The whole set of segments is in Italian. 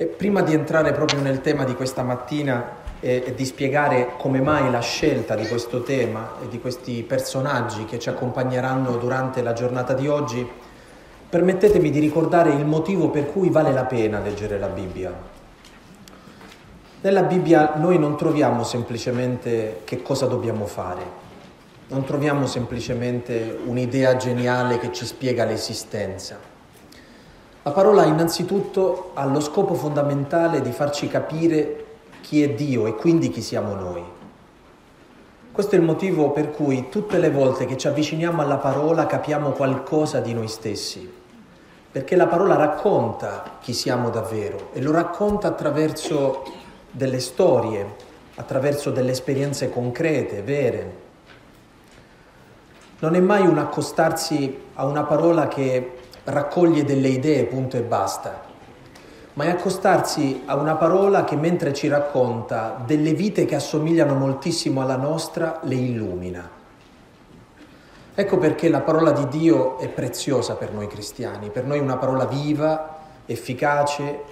E prima di entrare proprio nel tema di questa mattina e, e, di spiegare come mai la scelta di questo tema e di questi personaggi che ci accompagneranno durante la giornata di oggi, permettetemi di ricordare il motivo per cui vale la pena leggere la Bibbia. Nella Bibbia noi non troviamo semplicemente che cosa dobbiamo fare, non troviamo semplicemente un'idea geniale che ci spiega l'esistenza la parola innanzitutto ha lo scopo fondamentale di farci capire chi è Dio e quindi chi siamo noi. Questo è il motivo per cui tutte le volte che ci avviciniamo alla parola capiamo qualcosa di noi stessi, perché la parola racconta chi siamo davvero e lo racconta attraverso delle storie, attraverso delle esperienze concrete, vere. Non è mai un accostarsi a una parola che raccoglie delle idee, punto e basta, ma è accostarsi a una parola che mentre ci racconta delle vite che assomigliano moltissimo alla nostra, le illumina. Ecco perché la parola di Dio è preziosa per noi cristiani, per noi una parola viva, efficace,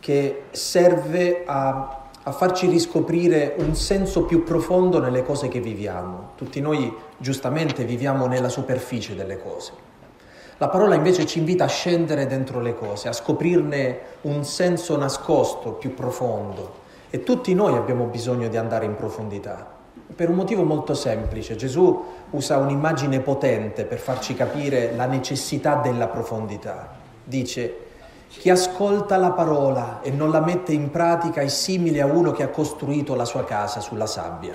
che serve a, a farci riscoprire un senso più profondo nelle cose che viviamo. Tutti noi giustamente viviamo nella superficie delle cose. La parola invece ci invita a scendere dentro le cose, a scoprirne un senso nascosto, più profondo. E tutti noi abbiamo bisogno di andare in profondità. Per un motivo molto semplice, Gesù usa un'immagine potente per farci capire la necessità della profondità. Dice, chi ascolta la parola e non la mette in pratica è simile a uno che ha costruito la sua casa sulla sabbia.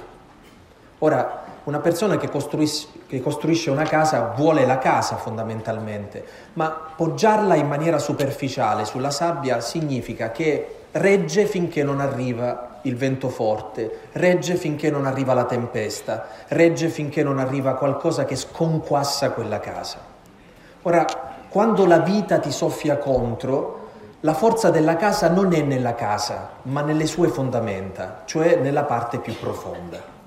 Ora, una persona che costruisce, che costruisce, una casa vuole la casa fondamentalmente, ma poggiarla in maniera superficiale sulla sabbia significa che regge finché non arriva il vento forte, regge finché non arriva la tempesta, regge finché non arriva qualcosa che sconquassa quella casa. Ora, quando la vita ti soffia contro, la forza della casa non è nella casa, ma nelle sue fondamenta, cioè nella parte più profonda.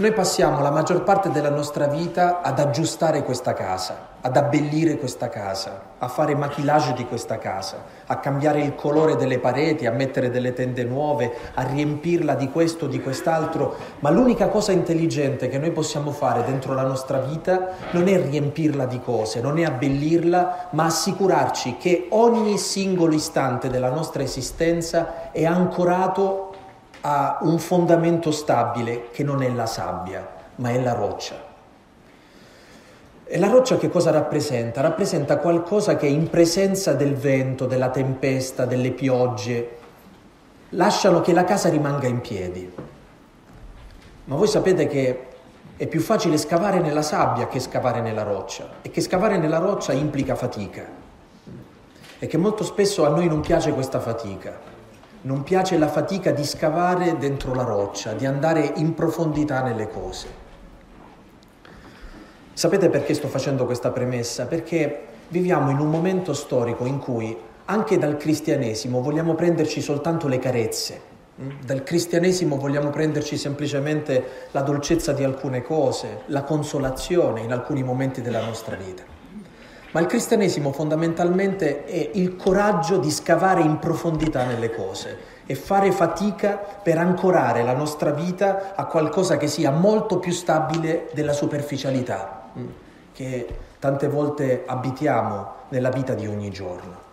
Noi passiamo la maggior parte della nostra vita ad aggiustare questa casa, ad abbellire questa casa, a fare maquillage di questa casa, a cambiare il colore delle pareti, a mettere delle tende nuove, a riempirla di questo, di quest'altro, ma l'unica cosa intelligente che noi possiamo fare dentro la nostra vita non è riempirla di cose, non è abbellirla, ma assicurarci che ogni singolo istante della nostra esistenza è ancorato ha un fondamento stabile che non è la sabbia, ma è la roccia. E la roccia che cosa rappresenta? Rappresenta qualcosa che in presenza del vento, della tempesta, delle piogge, lasciano che la casa rimanga in piedi. Ma voi sapete che è più facile scavare nella sabbia che scavare nella roccia e che scavare nella roccia implica fatica e che molto spesso a noi non piace questa fatica non piace la fatica di scavare dentro la roccia, di andare in profondità nelle cose. Sapete perché sto facendo questa premessa? Perché viviamo in un momento storico in cui anche dal cristianesimo vogliamo prenderci soltanto le carezze, mm? dal cristianesimo vogliamo prenderci semplicemente la dolcezza di alcune cose, la consolazione in alcuni momenti della nostra vita. Ma il cristianesimo fondamentalmente è il coraggio di scavare in profondità nelle cose e fare fatica per ancorare la nostra vita a qualcosa che sia molto più stabile della superficialità mm, che tante volte abitiamo nella vita di ogni giorno.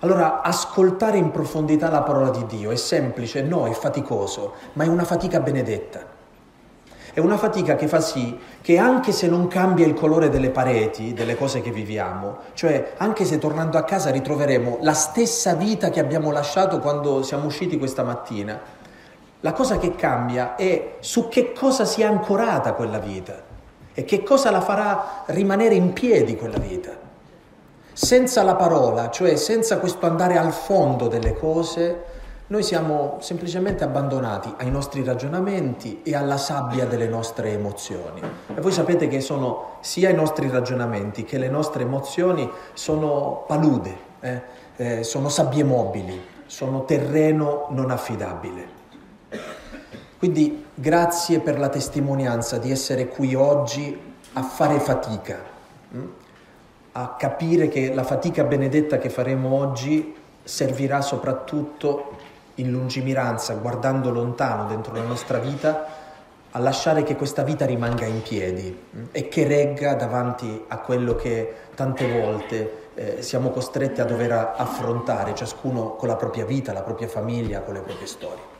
Allora, ascoltare in profondità la parola di Dio è semplice, no, è faticoso, ma è una fatica benedetta. È una fatica che fa sì che anche se non cambia il colore delle pareti, delle cose che viviamo, cioè anche se tornando a casa ritroveremo la stessa vita che abbiamo lasciato quando siamo usciti questa mattina, la cosa che cambia è su che cosa sia ancorata quella vita e che cosa la farà rimanere in piedi quella vita. Senza la parola, cioè senza questo andare al fondo delle cose, noi siamo semplicemente abbandonati ai nostri ragionamenti e alla sabbia delle nostre emozioni. E voi sapete che sono sia i nostri ragionamenti che le nostre emozioni sono palude, eh? Eh, sono sabbie mobili, sono terreno non affidabile. Quindi grazie per la testimonianza di essere qui oggi a fare fatica, hm? a capire che la fatica benedetta che faremo oggi servirà soprattutto in lungimiranza, guardando lontano dentro la nostra vita, a lasciare che questa vita rimanga in piedi mm, e che regga davanti a quello che tante volte eh, siamo costretti a dover affrontare, ciascuno con la propria vita, la propria famiglia, con le proprie storie.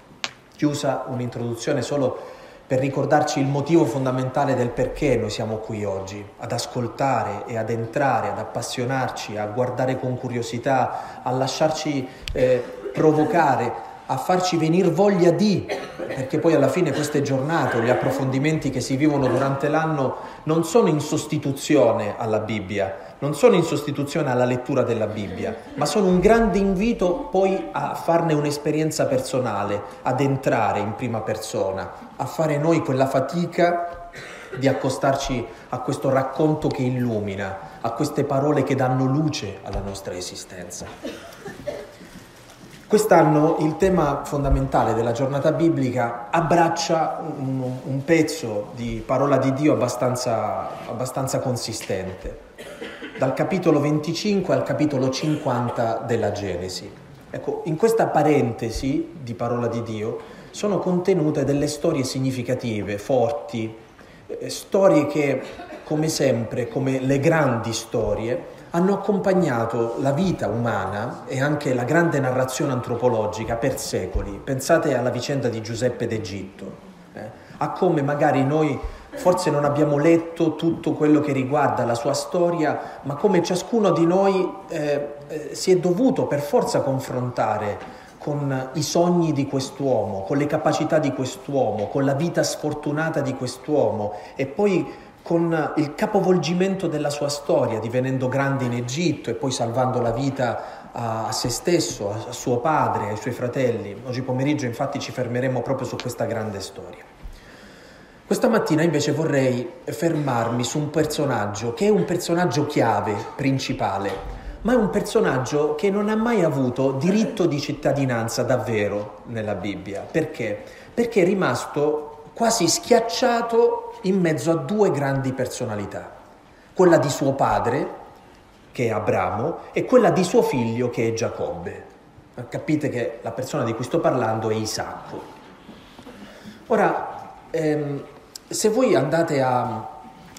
Chiusa un'introduzione solo per ricordarci il motivo fondamentale del perché noi siamo qui oggi, ad ascoltare e ad entrare, ad appassionarci, a guardare con curiosità, a lasciarci eh, provocare a farci venire voglia di, perché poi alla fine queste giornate, gli approfondimenti che si vivono durante l'anno non sono in sostituzione alla Bibbia, non sono in sostituzione alla lettura della Bibbia, ma sono un grande invito poi a farne un'esperienza personale, ad entrare in prima persona, a fare noi quella fatica di accostarci a questo racconto che illumina, a queste parole che danno luce alla nostra esistenza. Quest'anno il tema fondamentale della giornata biblica abbraccia un, un pezzo di parola di Dio abbastanza, abbastanza consistente, dal capitolo 25 al capitolo 50 della Genesi. Ecco, in questa parentesi di parola di Dio sono contenute delle storie significative, forti, eh, storie che, come sempre, come le grandi storie, hanno accompagnato la vita umana e anche la grande narrazione antropologica per secoli. Pensate alla vicenda di Giuseppe d'Egitto, eh? a come magari noi forse non abbiamo letto tutto quello che riguarda la sua storia, ma come ciascuno di noi eh, eh, si è dovuto per forza confrontare con i sogni di quest'uomo, con le capacità di quest'uomo, con la vita sfortunata di quest'uomo e poi con il capovolgimento della sua storia, divenendo grande in Egitto e poi salvando la vita a se stesso, a suo padre, ai suoi fratelli. Oggi pomeriggio infatti ci fermeremo proprio su questa grande storia. Questa mattina invece vorrei fermarmi su un personaggio che è un personaggio chiave, principale, ma è un personaggio che non ha mai avuto diritto di cittadinanza davvero nella Bibbia. Perché? Perché è rimasto quasi schiacciato in mezzo a due grandi personalità, quella di suo padre, che è Abramo, e quella di suo figlio, che è Giacobbe. Capite che la persona di cui sto parlando è Isacco. Ora, ehm, se voi andate a,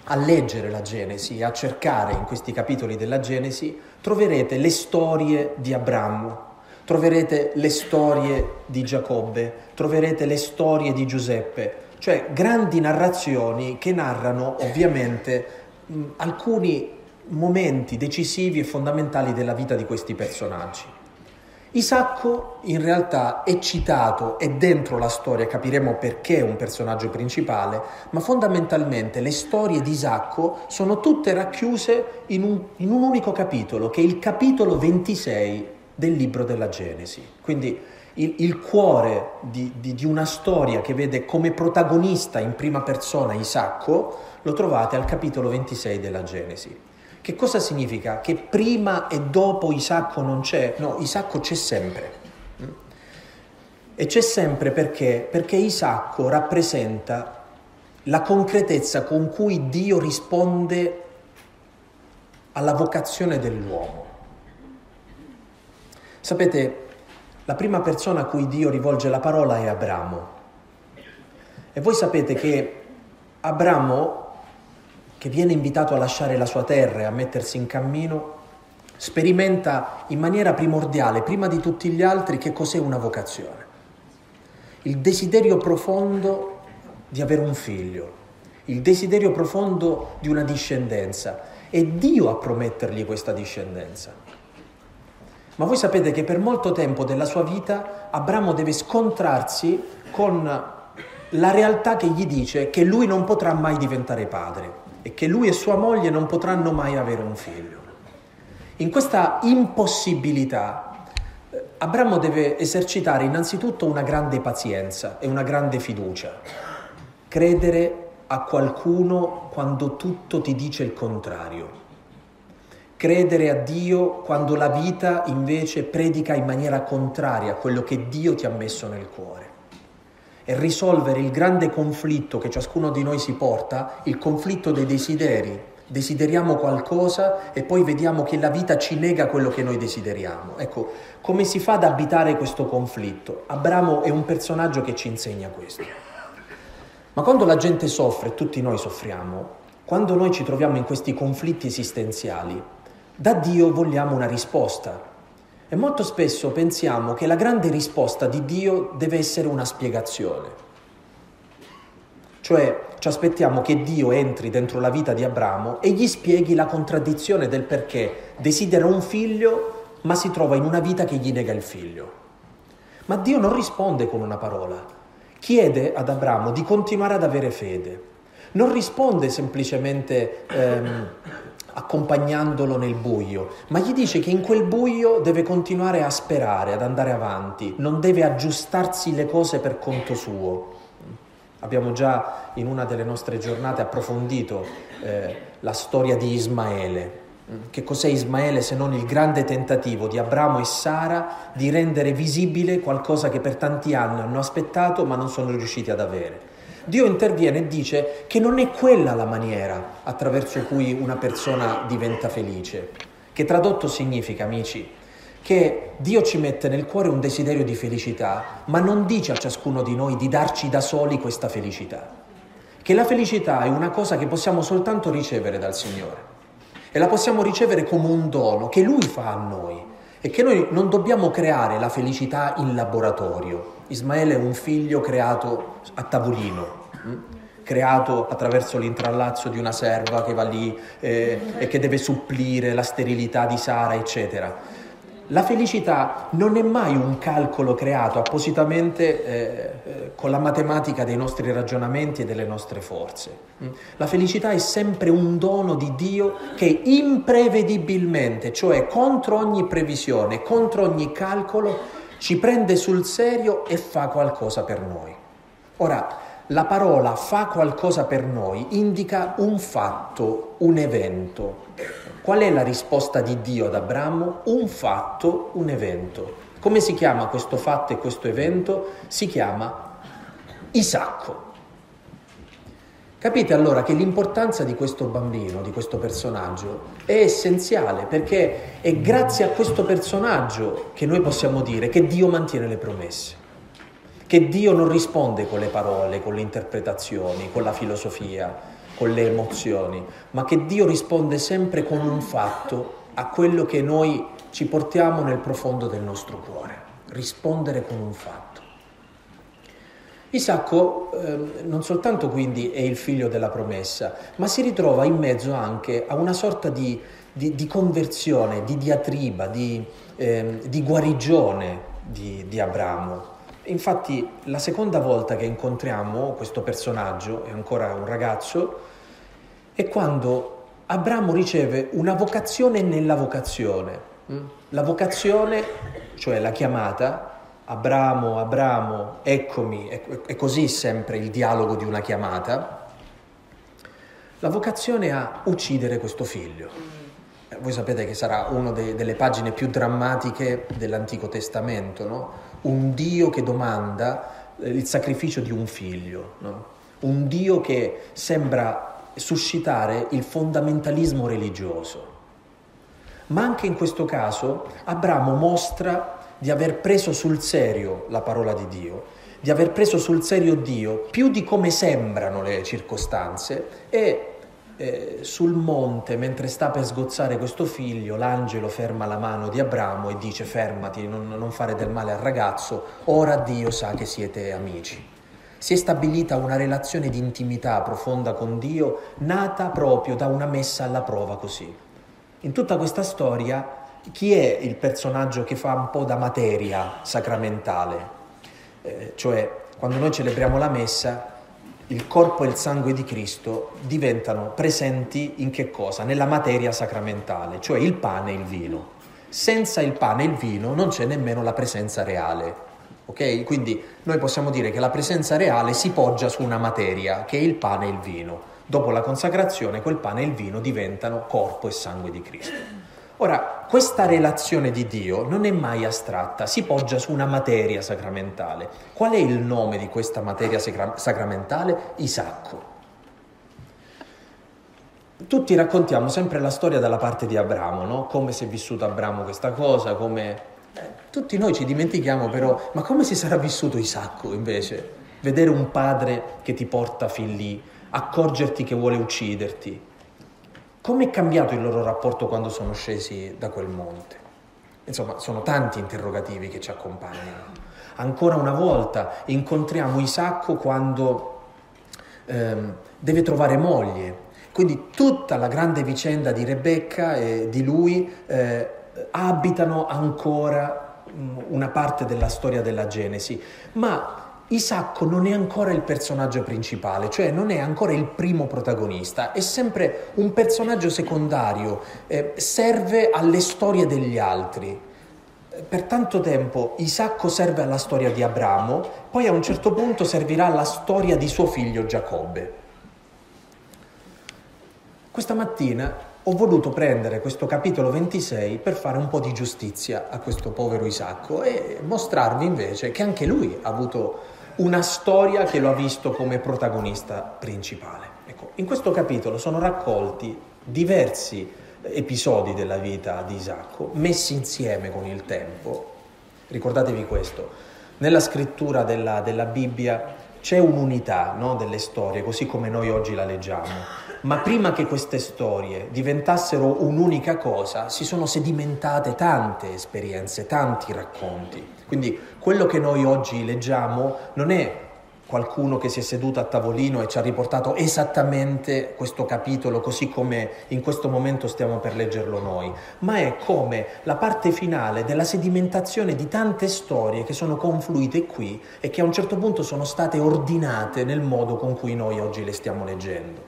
a leggere la Genesi, a cercare in questi capitoli della Genesi, troverete le storie di Abramo, troverete le storie di Giacobbe, troverete le storie di Giuseppe, cioè grandi narrazioni che narrano ovviamente mh, alcuni momenti decisivi e fondamentali della vita di questi personaggi. Isacco in realtà è citato, è dentro la storia, capiremo perché è un personaggio principale, ma fondamentalmente le storie di Isacco sono tutte racchiuse in un, in un unico capitolo, che è il capitolo 26 del libro della Genesi. Quindi il, il cuore di, di, di, una storia che vede come protagonista in prima persona Isacco, lo trovate al capitolo 26 della Genesi. Che cosa significa? Che prima e dopo Isacco non c'è? No, Isacco c'è sempre. E c'è sempre perché? Perché Isacco rappresenta la concretezza con cui Dio risponde alla vocazione dell'uomo. Sapete, la prima persona a cui Dio rivolge la parola è Abramo. E voi sapete che Abramo, che viene invitato a lasciare la sua terra e a mettersi in cammino, sperimenta in maniera primordiale, prima di tutti gli altri, che cos'è una vocazione. Il desiderio profondo di avere un figlio, il desiderio profondo di una discendenza. È Dio a promettergli questa discendenza. Ma voi sapete che per molto tempo della sua vita Abramo deve scontrarsi con la realtà che gli dice che lui non potrà mai diventare padre e che lui e sua moglie non potranno mai avere un figlio. In questa impossibilità eh, Abramo deve esercitare innanzitutto una grande pazienza e una grande fiducia, credere a qualcuno quando tutto ti dice il contrario credere a Dio quando la vita invece predica in maniera contraria a quello che Dio ti ha messo nel cuore. E risolvere il grande conflitto che ciascuno di noi si porta, il conflitto dei desideri, Desideriamo qualcosa e poi vediamo che la vita ci nega quello che noi desideriamo. Ecco, come si fa ad abitare questo conflitto? Abramo è un personaggio che ci insegna questo. Ma quando la gente soffre, tutti noi soffriamo, quando noi ci troviamo in questi conflitti esistenziali, da Dio vogliamo una risposta. E molto spesso pensiamo che la grande risposta di Dio deve essere una spiegazione. Cioè ci aspettiamo che Dio entri dentro la vita di Abramo e gli spieghi la contraddizione del perché desidera un figlio ma si trova in una vita che gli nega il figlio. Ma Dio non risponde con una parola, chiede ad Abramo di continuare ad avere fede. Non risponde semplicemente ehm, accompagnandolo nel buio, ma gli dice che in quel buio deve continuare a sperare, ad andare avanti, non deve aggiustarsi le cose per conto suo. Abbiamo già in una delle nostre giornate approfondito eh, la storia di Ismaele. Che cos'è Ismaele se non il grande tentativo di Abramo e Sara di rendere visibile qualcosa che per tanti anni hanno aspettato ma non sono riusciti ad avere? Dio interviene e dice che non è quella la maniera attraverso cui una persona diventa felice, che tradotto significa, amici, che Dio ci mette nel cuore un desiderio di felicità, ma non dice a ciascuno di noi di darci da soli questa felicità. Che la felicità è una cosa che possiamo soltanto ricevere dal Signore e la possiamo ricevere come un dono che Lui fa a noi e che noi non dobbiamo creare la felicità in laboratorio. Ismaele è un figlio creato a tavolino hm? creato attraverso l'intrallazzo di una serva che va lì eh, e che deve supplire la sterilità di Sara, eccetera. La felicità non è mai un calcolo creato appositamente eh, eh, con la matematica dei nostri ragionamenti e delle nostre forze. Mm. La felicità è sempre un dono di Dio che imprevedibilmente, cioè contro ogni previsione, contro ogni calcolo, ci prende sul serio e fa qualcosa per noi. Ora, la parola fa qualcosa per noi indica un fatto, un evento. Qual è la risposta di Dio ad Abramo? Un fatto, un evento. Come si chiama questo fatto e questo evento? Si chiama Isacco. Capite allora che l'importanza di questo bambino, di questo personaggio, è essenziale perché è grazie a questo personaggio che noi possiamo dire che Dio mantiene le promesse che Dio non risponde con le parole, con le interpretazioni, con la filosofia, con le emozioni, ma che Dio risponde sempre con un fatto a quello che noi ci portiamo nel profondo del nostro cuore, rispondere con un fatto. Isacco eh, non soltanto quindi è il figlio della promessa, ma si ritrova in mezzo anche a una sorta di, di, di conversione, di diatriba, di, eh, di guarigione di, Abramo. Infatti la seconda volta che incontriamo questo personaggio, è ancora un ragazzo, è quando Abramo riceve una vocazione nella vocazione. La vocazione, cioè la chiamata, Abramo, Abramo, eccomi, è così sempre il dialogo di una chiamata, la vocazione a uccidere questo figlio. Eh, voi sapete che sarà una delle pagine più drammatiche dell'Antico Testamento, no? un Dio che domanda eh, il sacrificio di un figlio, no? un Dio che sembra suscitare il fondamentalismo religioso. Ma anche in questo caso Abramo mostra di aver preso sul serio la parola di Dio, di aver preso sul serio Dio più di come sembrano le circostanze e eh, sul monte, mentre sta per sgozzare questo figlio, l'angelo ferma la mano di Abramo e dice fermati, non, non fare del male al ragazzo, ora Dio sa che siete amici. Si è stabilita una relazione di intimità profonda con Dio, nata proprio da una messa alla prova così. In tutta questa storia, chi è il personaggio che fa un po' da materia sacramentale? Eh, cioè, quando noi celebriamo la messa, il corpo e il sangue di Cristo diventano presenti in che cosa? Nella materia sacramentale, cioè il pane e il vino. Senza il pane e il vino non c'è nemmeno la presenza reale. Ok? Quindi noi possiamo dire che la presenza reale si poggia su una materia, che è il pane e il vino. Dopo la consacrazione quel pane e il vino diventano corpo e sangue di Cristo. Ora, questa relazione di Dio non è mai astratta, si poggia su una materia sacramentale. Qual è il nome di questa materia sacra- sacramentale? Isacco. tutti raccontiamo sempre la storia dalla parte di Abramo, no? Come si è vissuto Abramo questa cosa, come... Eh, tutti noi ci dimentichiamo però, ma come si sarà vissuto Isacco invece? Vedere un padre che ti porta fin lì, accorgerti che vuole ucciderti. Come è cambiato il loro rapporto quando sono scesi da quel monte? Insomma, sono tanti interrogativi che ci accompagnano. Ancora una volta incontriamo Isacco quando ehm, deve trovare moglie. Quindi tutta la grande vicenda di Rebecca e di lui eh, abitano ancora mm, una parte della storia della Genesi, ma Isacco non è ancora il personaggio principale, cioè non è ancora il primo protagonista, è sempre un personaggio secondario, eh, serve alle storie degli altri. Per tanto tempo Isacco serve alla storia di Abramo, poi a un certo punto servirà alla storia di suo figlio Giacobbe. Questa mattina ho voluto prendere questo capitolo 26 per fare un po' di giustizia a questo povero Isacco e mostrarvi invece che anche lui ha avuto una storia che lo ha visto come protagonista principale. Ecco, in questo capitolo sono raccolti diversi episodi della vita di Isacco messi insieme con il tempo. Ricordatevi questo, nella scrittura della, della Bibbia c'è un'unità no, delle storie, così come noi oggi la leggiamo. Ma prima che queste storie diventassero un'unica cosa, si sono sedimentate tante esperienze, tanti racconti. Quindi quello che noi oggi leggiamo non è qualcuno che si è seduto a tavolino e ci ha riportato esattamente questo capitolo così come in questo momento stiamo per leggerlo noi, ma è come la parte finale della sedimentazione di tante storie che sono confluite qui e che a un certo punto sono state ordinate nel modo con cui noi oggi le stiamo leggendo.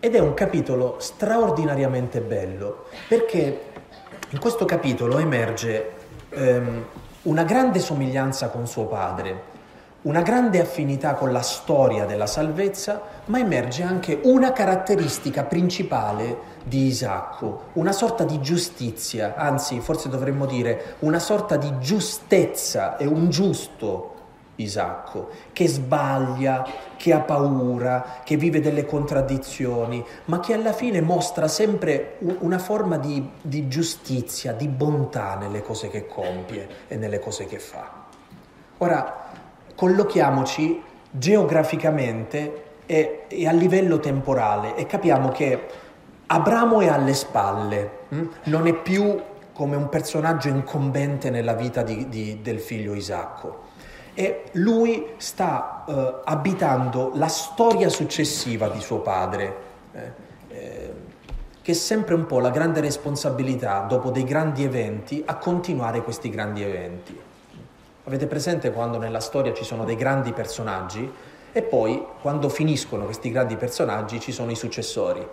Ed è un capitolo straordinariamente bello perché in questo capitolo emerge ehm, una grande somiglianza con suo padre, una grande affinità con la storia della salvezza, ma emerge anche una caratteristica principale di Isacco, una sorta di giustizia, anzi forse dovremmo dire una sorta di giustezza e un giusto Isacco, che sbaglia, che ha paura, che vive delle contraddizioni, ma che alla fine mostra sempre una forma di, di giustizia, di bontà nelle cose che compie e nelle cose che fa. Ora, collochiamoci geograficamente e, e, a livello temporale e capiamo che Abramo è alle spalle, hm? non è più come un personaggio incombente nella vita di, di, del figlio Isacco e lui sta eh, abitando la storia successiva di suo padre, eh, eh, che è sempre un po' la grande responsabilità, dopo dei grandi eventi, a continuare questi grandi eventi. Avete presente quando nella storia ci sono dei grandi personaggi e poi quando finiscono questi grandi personaggi ci sono i successori?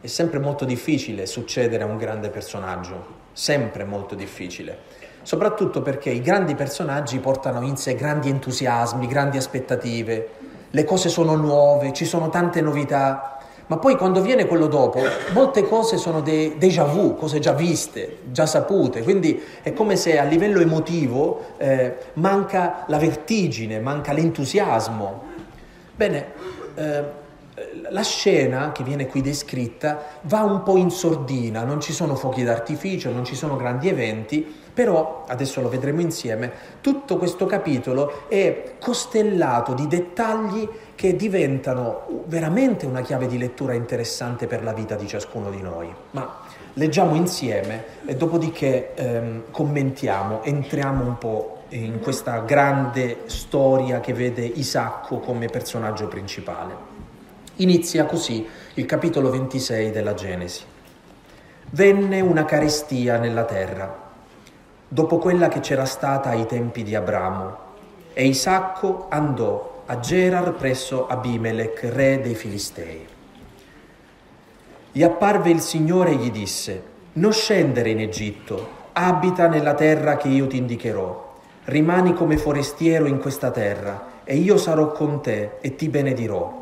È sempre molto difficile succedere a un grande personaggio, sempre molto difficile soprattutto perché i grandi personaggi portano in sé grandi entusiasmi, grandi aspettative, le cose sono nuove, ci sono tante novità, ma poi quando viene quello dopo, molte cose sono dei déjà vu, cose già viste, già sapute, quindi è come se a livello emotivo eh, manca la vertigine, manca l'entusiasmo. Bene, eh, la scena che viene qui descritta va un po' in sordina, non ci sono fuochi d'artificio, non ci sono grandi eventi, però, adesso lo vedremo insieme, tutto questo capitolo è costellato di dettagli che diventano veramente una chiave di lettura interessante per la vita di ciascuno di noi. Ma leggiamo insieme e dopodiché ehm, commentiamo, entriamo un po' in questa grande storia che vede Isacco come personaggio principale. Inizia così il capitolo 26 della Genesi. Venne una carestia nella terra dopo quella che c'era stata ai tempi di Abramo. E Isacco andò a Gerar presso Abimelech, re dei Filistei. Gli apparve il Signore e gli disse, non scendere in Egitto, abita nella terra che io ti indicherò, rimani come forestiero in questa terra, e io sarò con te e ti benedirò.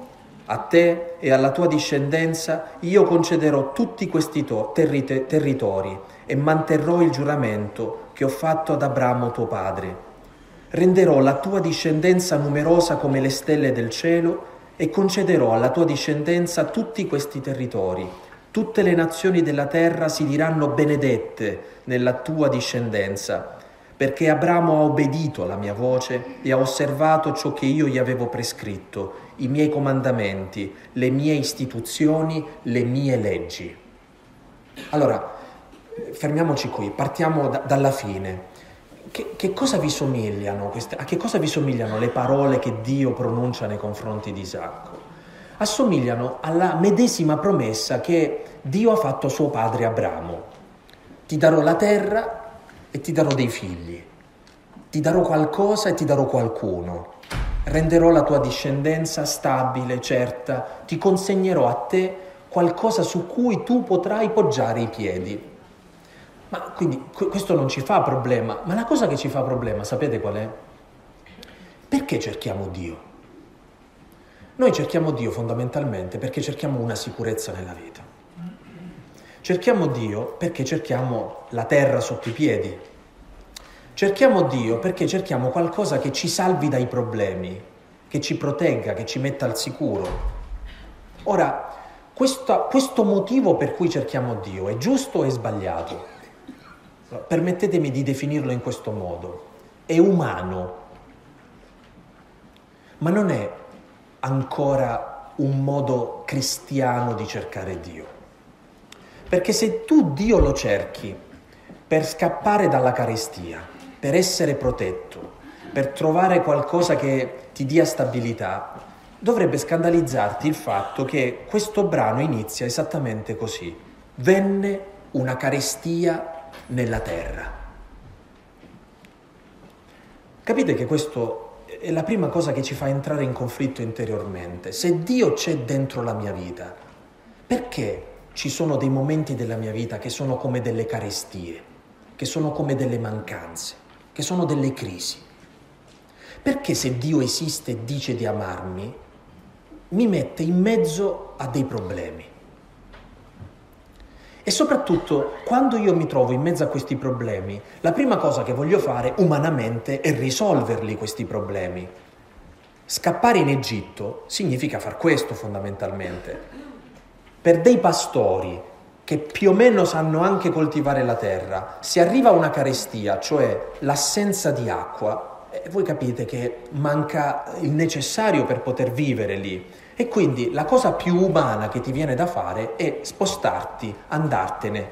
A te e alla tua discendenza io concederò tutti questi to- terri- territori e manterrò il giuramento che ho fatto ad Abramo tuo padre. Renderò la tua discendenza numerosa come le stelle del cielo e concederò alla tua discendenza tutti questi territori. Tutte le nazioni della terra si diranno benedette nella tua discendenza, perché Abramo ha obbedito alla mia voce e ha osservato ciò che io gli avevo prescritto, i miei comandamenti, le mie istituzioni, le mie leggi. Allora, fermiamoci qui, partiamo da, dalla fine. Che, che, cosa queste, a che cosa vi somigliano le parole che Dio pronuncia nei confronti di Isacco? Assomigliano alla medesima promessa che Dio ha fatto a suo padre Abramo. Ti darò la terra e ti darò dei figli. Ti darò qualcosa e ti darò qualcuno. Renderò la tua discendenza stabile, certa. Ti consegnerò a te qualcosa su cui tu potrai poggiare i piedi. Ma quindi questo non ci fa problema, ma la cosa che ci fa problema, sapete qual è? Perché cerchiamo Dio? Noi cerchiamo Dio fondamentalmente perché cerchiamo una sicurezza nella vita. Cerchiamo Dio perché cerchiamo la terra sotto i piedi. Cerchiamo Dio perché cerchiamo qualcosa che ci salvi dai problemi, che ci protegga, che ci metta al sicuro. Ora, questo, questo motivo per cui cerchiamo Dio è giusto o è sbagliato? Permettetemi di definirlo in questo modo. È umano, ma non è ancora un modo cristiano di cercare Dio. Perché se tu Dio lo cerchi per scappare dalla carestia, per essere protetto, per trovare qualcosa che ti dia stabilità, dovrebbe scandalizzarti il fatto che questo brano inizia esattamente così. Venne una carestia nella terra. Capite che questo è la prima cosa che ci fa entrare in conflitto interiormente. Se Dio c'è dentro la mia vita, perché ci sono dei momenti della mia vita che sono come delle carestie, che sono come delle mancanze, che sono delle crisi? Perché se Dio esiste e dice di amarmi, mi mette in mezzo a dei problemi? E soprattutto, quando io mi trovo in mezzo a questi problemi, la prima cosa che voglio fare umanamente è risolverli questi problemi. Scappare in Egitto significa far questo fondamentalmente. Per dei pastori che più o meno sanno anche coltivare la terra, se arriva una carestia, cioè l'assenza di acqua, voi capite che manca il necessario per poter vivere lì. E quindi la cosa più umana che ti viene da fare è spostarti, andartene,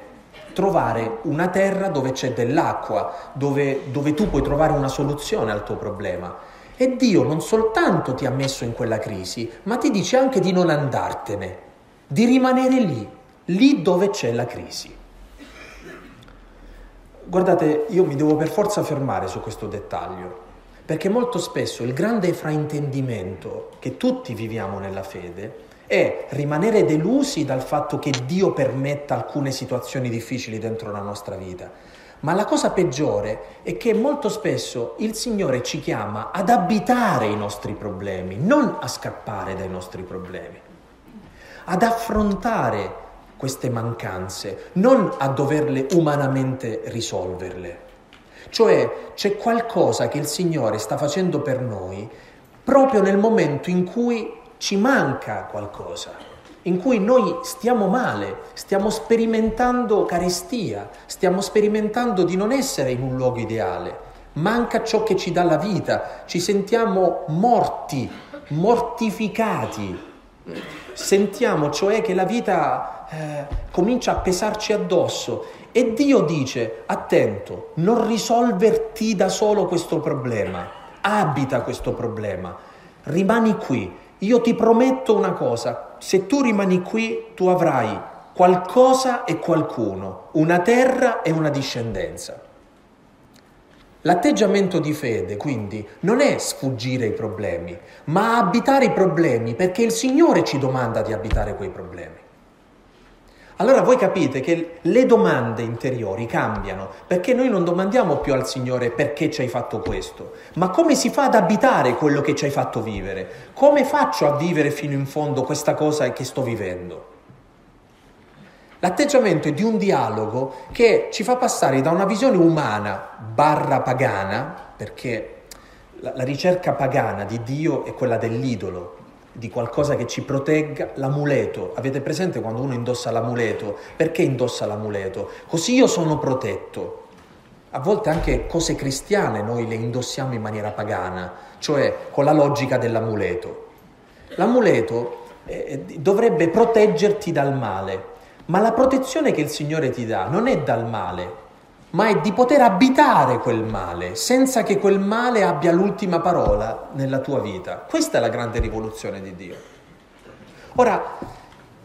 trovare una terra dove c'è dell'acqua, dove, dove tu puoi trovare una soluzione al tuo problema. E Dio non soltanto ti ha messo in quella crisi, ma ti dice anche di non andartene, di rimanere lì, lì dove c'è la crisi. Guardate, io mi devo per forza fermare su questo dettaglio, perché molto spesso il grande fraintendimento che tutti viviamo nella fede è rimanere delusi dal fatto che Dio permetta alcune situazioni difficili dentro la nostra vita. Ma la cosa peggiore è che molto spesso il Signore ci chiama ad abitare i nostri problemi, non a scappare dai nostri problemi, ad affrontare queste mancanze, non a doverle umanamente risolverle. Cioè c'è qualcosa che il Signore sta facendo per noi proprio nel momento in cui ci manca qualcosa, in cui noi stiamo male, stiamo sperimentando carestia, stiamo sperimentando di non essere in un luogo ideale, manca ciò che ci dà la vita, ci sentiamo morti, mortificati, sentiamo cioè che la vita eh, comincia a pesarci addosso e Dio dice, attento, non risolverti da solo questo problema, abita questo problema, rimani qui. Io ti prometto una cosa, se tu rimani qui tu avrai qualcosa e qualcuno, una terra e una discendenza. L'atteggiamento di fede, quindi, non è sfuggire ai problemi, ma abitare i problemi perché il Signore ci domanda di abitare quei problemi. Allora voi capite che le domande interiori cambiano, perché noi non domandiamo più al Signore perché ci hai fatto questo, ma come si fa ad abitare quello che ci hai fatto vivere? Come faccio a vivere fino in fondo questa cosa che sto vivendo? L'atteggiamento è di un dialogo che ci fa passare da una visione umana barra pagana, perché la, la ricerca pagana di Dio è quella dell'idolo, di qualcosa che ci protegga, l'amuleto. Avete presente quando uno indossa l'amuleto? Perché indossa l'amuleto? Così io sono protetto. A volte anche cose cristiane noi le indossiamo in maniera pagana, cioè con la logica dell'amuleto. L'amuleto eh, dovrebbe proteggerti dal male, ma la protezione che il Signore ti dà non è dal male, ma è di poter abitare quel male senza che quel male abbia l'ultima parola nella tua vita. Questa è la grande rivoluzione di Dio. Ora,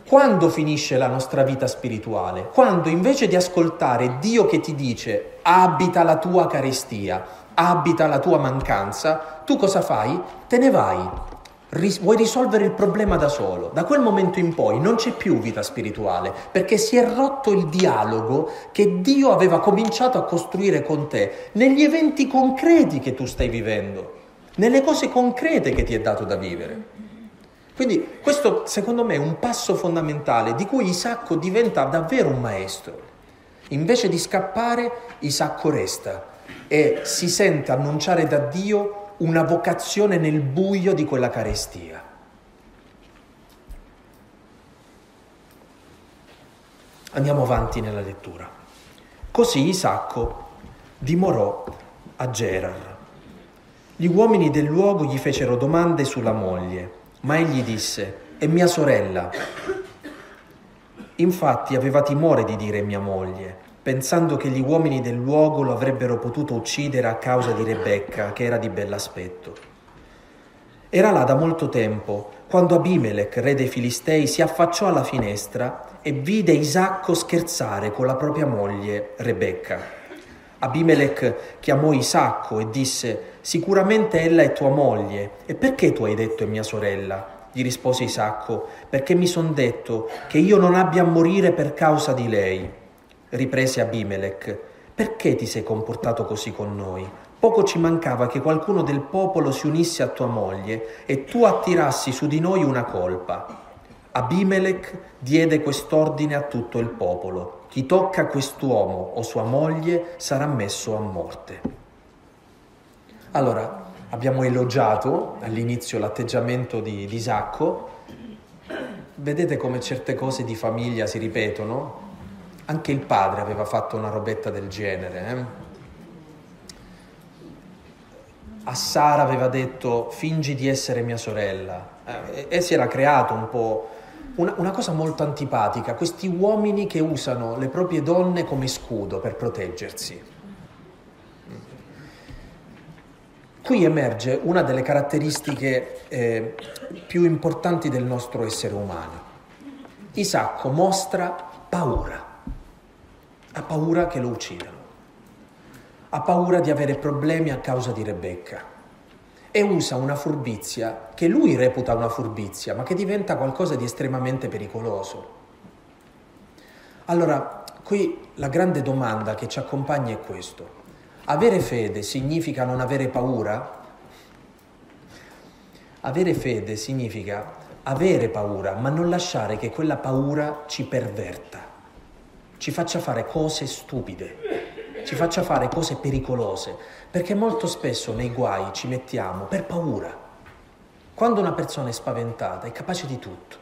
quando finisce la nostra vita spirituale? Quando invece di ascoltare Dio che ti dice abita la tua carestia, abita la tua mancanza, tu cosa fai? Te ne vai ris- vuoi risolvere il problema da solo. Da quel momento in poi non c'è più vita spirituale, perché si è rotto il dialogo che Dio aveva cominciato a costruire con te negli eventi concreti che tu stai vivendo, nelle cose concrete che ti è dato da vivere. Quindi questo secondo me è un passo fondamentale di cui Isacco diventa davvero un maestro. Invece di scappare, Isacco resta e si sente annunciare da Dio una vocazione nel buio di quella carestia. Andiamo avanti nella lettura. Così Isacco dimorò a Gerar. Gli uomini del luogo gli fecero domande sulla moglie, ma egli disse, è mia sorella. Infatti aveva timore di dire mia moglie, pensando che gli uomini del luogo lo avrebbero potuto uccidere a causa di Rebecca, che era di bell'aspetto. Era là da molto tempo, quando Abimelech, re dei Filistei, si affacciò alla finestra e vide Isacco scherzare con la propria moglie Rebecca. Abimelech chiamò Isacco e disse, sicuramente ella è tua moglie, e perché tu hai detto è mia sorella? Gli rispose Isacco, perché mi son detto che io non abbia a morire per causa di lei riprese Abimelech, perché ti sei comportato così con noi? Poco ci mancava che qualcuno del popolo si unisse a tua moglie e tu attirassi su di noi una colpa. Abimelech diede quest'ordine a tutto il popolo. Chi tocca quest'uomo o sua moglie sarà messo a morte. Allora, abbiamo elogiato all'inizio l'atteggiamento di, di Isacco. Vedete come certe cose di famiglia si ripetono? Anche il padre aveva fatto una robetta del genere. Eh? A Sara aveva detto fingi di essere mia sorella eh, e si era creato un po' una, una cosa molto antipatica, questi uomini che usano le proprie donne come scudo per proteggersi. Qui emerge una delle caratteristiche eh, più importanti del nostro essere umano. Isacco mostra paura ha paura che lo uccidano, ha paura di avere problemi a causa di Rebecca e usa una furbizia che lui reputa una furbizia, ma che diventa qualcosa di estremamente pericoloso. Allora, qui la grande domanda che ci accompagna è questo. Avere fede significa non avere paura? Avere fede significa avere paura, ma non lasciare che quella paura ci perverta ci faccia fare cose stupide, ci faccia fare cose pericolose, perché molto spesso nei guai ci mettiamo per paura. Quando una persona è spaventata è capace di tutto.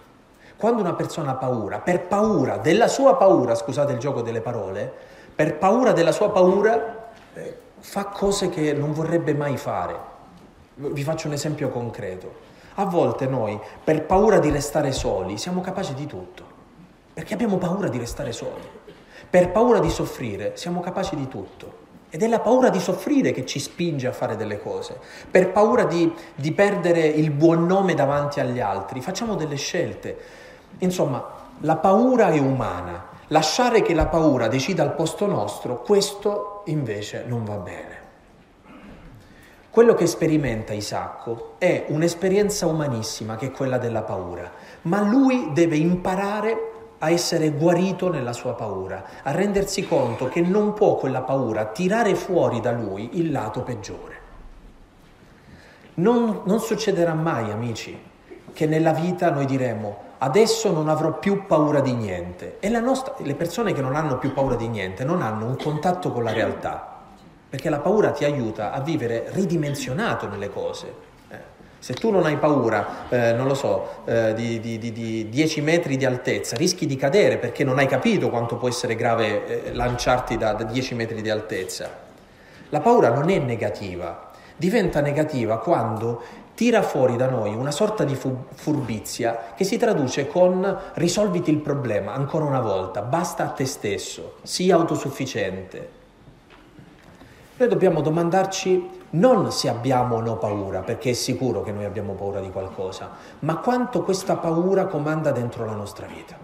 Quando una persona ha paura, per paura della sua paura, scusate il gioco delle parole, per paura della sua paura, eh, fa cose che non vorrebbe mai fare. Vi faccio un esempio concreto. A volte noi, per paura di restare soli, siamo capaci di tutto, perché abbiamo paura di restare soli. Per paura di soffrire siamo capaci di tutto. Ed è la paura di soffrire che ci spinge a fare delle cose. Per paura di, di perdere il buon nome davanti agli altri facciamo delle scelte. Insomma, la paura è umana. Lasciare che la paura decida al posto nostro, questo invece non va bene. Quello che sperimenta Isacco è un'esperienza umanissima che è quella della paura, ma lui deve imparare a essere guarito nella sua paura, a rendersi conto che non può quella paura tirare fuori da lui il lato peggiore. Non, non succederà mai, amici, che nella vita noi diremo adesso non avrò più paura di niente. E nostra, le persone che non hanno più paura di niente non hanno un contatto con la realtà, perché la paura ti aiuta a vivere ridimensionato nelle cose. Se tu non hai paura, eh, non lo so, eh, di, di, di, di, 10 metri di altezza, rischi di cadere perché non hai capito quanto può essere grave eh, lanciarti da, da 10 metri di altezza. La paura non è negativa, diventa negativa quando tira fuori da noi una sorta di furbizia che si traduce con risolviti il problema ancora una volta, basta a te stesso, sii autosufficiente. Noi dobbiamo domandarci non se abbiamo o no paura, perché è sicuro che noi abbiamo paura di qualcosa, ma quanto questa paura comanda dentro la nostra vita.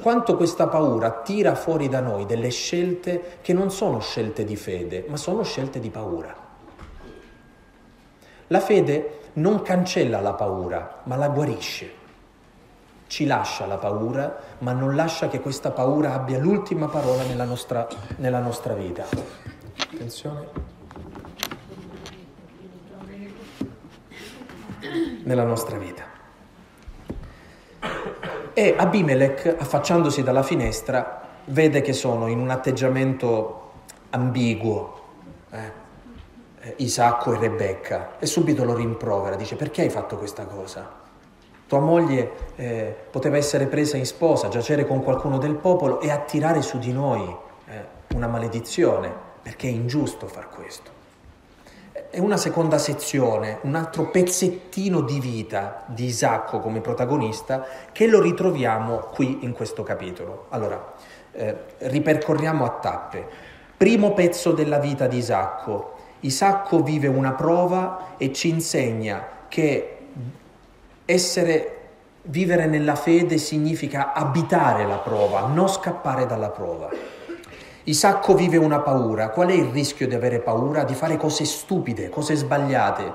Quanto questa paura tira fuori da noi delle scelte che non sono scelte di fede, ma sono scelte di paura. La fede non cancella la paura, ma la guarisce. Ci lascia la paura, ma non lascia che questa paura abbia l'ultima parola nella nostra, nella nostra vita. Attenzione. nella nostra vita. E Abimelech, affacciandosi dalla finestra, vede che sono in un atteggiamento ambiguo, eh? Isacco e Rebecca, e subito lo rimprovera, dice perché hai fatto questa cosa? Tua moglie eh, poteva essere presa in sposa, giacere con qualcuno del popolo e attirare su di noi eh, una maledizione, perché è ingiusto far questo è una seconda sezione, un altro pezzettino di vita di Isacco come protagonista che lo ritroviamo qui in questo capitolo. Allora, eh, ripercorriamo a tappe. Primo pezzo della vita di Isacco. Isacco vive una prova e ci insegna che essere Vivere nella fede significa abitare la prova, non scappare dalla prova. Isacco vive una paura. Qual è il rischio di avere paura? Di fare cose stupide, cose sbagliate.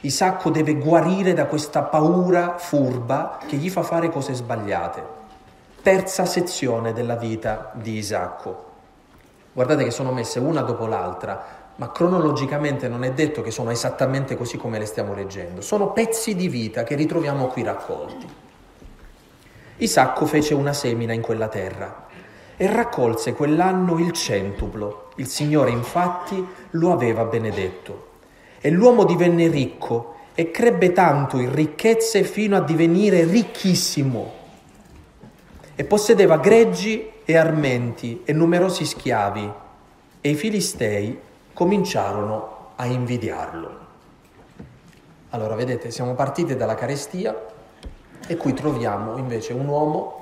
Isacco deve guarire da questa paura furba che gli fa fare cose sbagliate. Terza sezione della vita di Isacco. Guardate che sono messe una dopo l'altra, ma cronologicamente non è detto che sono esattamente così come le stiamo leggendo. Sono pezzi di vita che ritroviamo qui raccolti. Isacco fece una semina in quella terra e raccolse quell'anno il centuplo. Il Signore infatti lo aveva benedetto. E l'uomo divenne ricco e crebbe tanto in ricchezze fino a divenire ricchissimo. E possedeva greggi e armenti e numerosi schiavi. E i filistei cominciarono a invidiarlo. Allora, vedete, siamo partiti dalla carestia e qui troviamo invece un uomo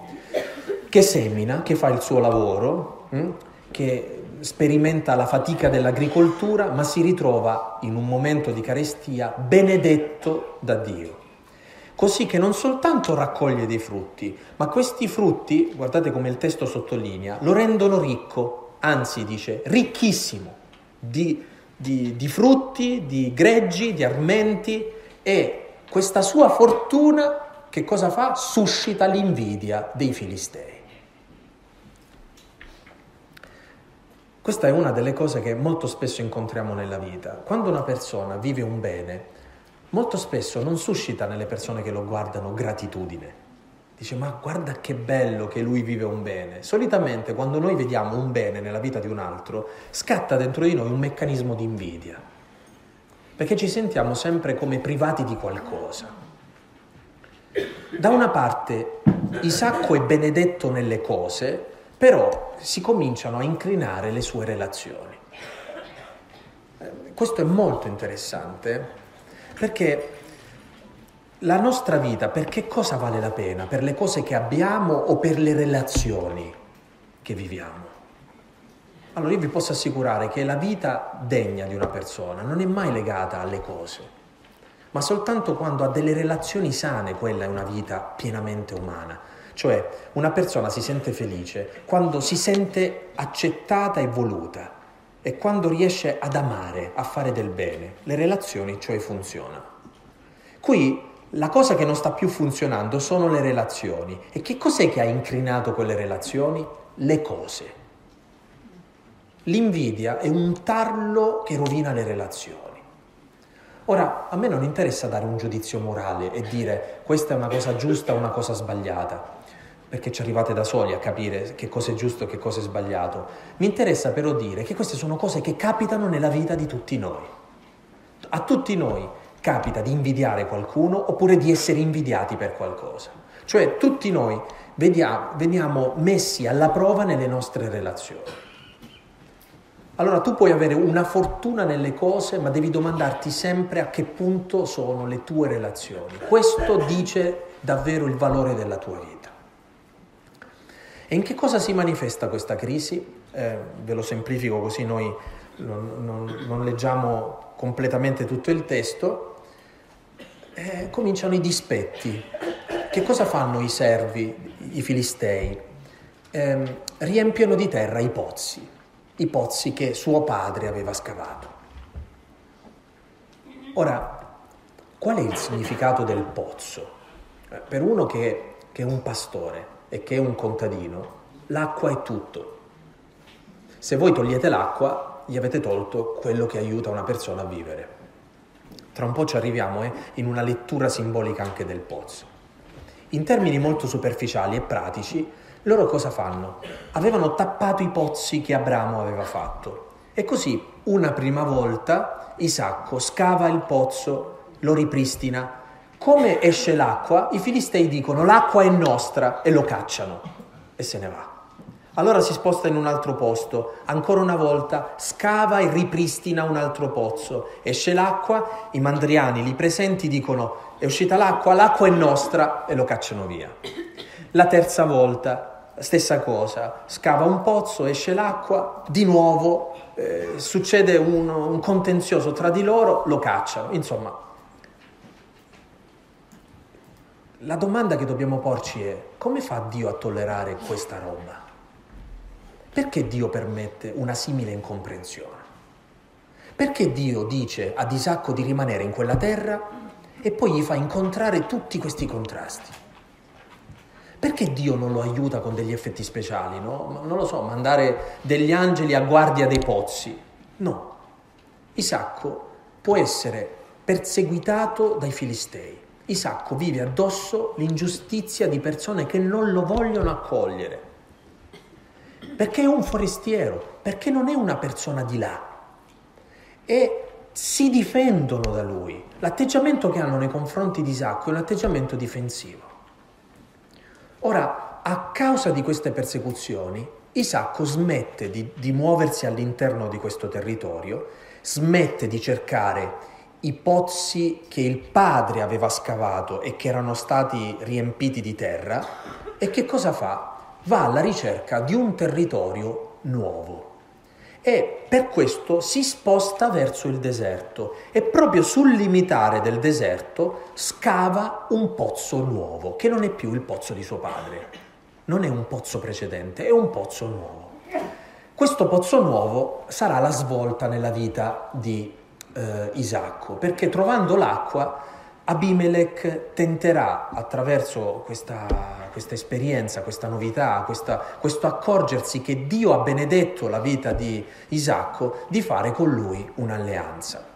che semina, che fa il suo lavoro, hm? che sperimenta la fatica dell'agricoltura, ma si ritrova in un momento di carestia benedetto da Dio. Così che non soltanto raccoglie dei frutti, ma questi frutti, guardate come il testo sottolinea, lo rendono ricco, anzi dice ricchissimo di, di, di frutti, di greggi, di armenti e questa sua fortuna che cosa fa? Suscita l'invidia dei filistei. Questa è una delle cose che molto spesso incontriamo nella vita. Quando una persona vive un bene, molto spesso non suscita nelle persone che lo guardano gratitudine. Dice, ma guarda che bello che lui vive un bene. Solitamente quando noi vediamo un bene nella vita di un altro, scatta dentro di noi un meccanismo di invidia, perché ci sentiamo sempre come privati di qualcosa. Da una parte Isacco è benedetto nelle cose, però si cominciano a inclinare le sue relazioni. Eh, questo è molto interessante perché la nostra vita per che cosa vale la pena? Per le cose che abbiamo o per le relazioni che viviamo? Allora io vi posso assicurare che la vita degna di una persona non è mai legata alle cose, ma soltanto quando ha delle relazioni sane quella è una vita pienamente umana. Cioè una persona si sente felice quando si sente accettata e voluta e quando riesce ad amare, a fare del bene. Le relazioni cioè funzionano. Qui la cosa che non sta più funzionando sono le relazioni. E che cos'è che ha incrinato quelle relazioni? Le cose. L'invidia è un tarlo che rovina le relazioni. Ora, a me non interessa dare un giudizio morale e dire questa è una cosa giusta o una cosa sbagliata perché ci arrivate da soli a capire che cosa è giusto e che cosa è sbagliato. Mi interessa però dire che queste sono cose che capitano nella vita di tutti noi. A tutti noi capita di invidiare qualcuno oppure di essere invidiati per qualcosa. Cioè tutti noi vediamo, veniamo messi alla prova nelle nostre relazioni. Allora tu puoi avere una fortuna nelle cose, ma devi domandarti sempre a che punto sono le tue relazioni. Questo dice davvero il valore della tua vita. E in che cosa si manifesta questa crisi? Eh, ve lo semplifico così noi non, non, non leggiamo completamente tutto il testo. Eh, cominciano i dispetti. Che cosa fanno i servi, i filistei? Eh, riempiono di terra i pozzi i pozzi che suo padre aveva scavato. Ora, qual è il significato del pozzo? Eh, per uno che, che è un pastore e che è un contadino, l'acqua è tutto. Se voi togliete l'acqua, gli avete tolto quello che aiuta una persona a vivere. Tra un po' ci arriviamo eh, in una lettura simbolica anche del pozzo. In termini molto superficiali e pratici, loro cosa fanno? Avevano tappato i pozzi che Abramo aveva fatto. E così, una prima volta, Isacco scava il pozzo, lo ripristina. Come esce l'acqua, i filistei dicono l'acqua è nostra e lo cacciano e se ne va. Allora si sposta in un altro posto, ancora una volta scava e ripristina un altro pozzo. Esce l'acqua, i mandriani lì presenti dicono è uscita l'acqua, l'acqua è nostra e lo cacciano via. La terza volta, stessa cosa, scava un pozzo, esce l'acqua, di nuovo eh, succede un, un contenzioso tra di loro, lo cacciano. Insomma, la domanda che dobbiamo porci è come fa Dio a tollerare questa roba? Perché Dio permette una simile incomprensione? Perché Dio dice ad Isacco di rimanere in quella terra e poi gli fa incontrare tutti questi contrasti? Perché Dio non lo aiuta con degli effetti speciali, no? Non lo so, mandare degli angeli a guardia dei pozzi. No. Isacco può essere perseguitato dai filistei. Isacco vive addosso l'ingiustizia di persone che non lo vogliono accogliere. Perché è un forestiero, perché non è una persona di là. E si difendono da lui. L'atteggiamento che hanno nei confronti di Isacco è un atteggiamento difensivo. Ora, a causa di queste persecuzioni, Isacco smette di, di muoversi all'interno di questo territorio, smette di cercare i pozzi che il padre aveva scavato e che erano stati riempiti di terra e che cosa fa? Va alla ricerca di un territorio nuovo e per questo si sposta verso il deserto e proprio sul limitare del deserto scava un pozzo nuovo, che non è più il pozzo di suo padre, non è un pozzo precedente, è un pozzo nuovo. Questo pozzo nuovo sarà la svolta nella vita di eh, Isacco, perché trovando l'acqua Abimelech tenterà attraverso questa, questa esperienza, questa novità, questa, questo accorgersi che Dio ha benedetto la vita di Isacco, di fare con lui un'alleanza.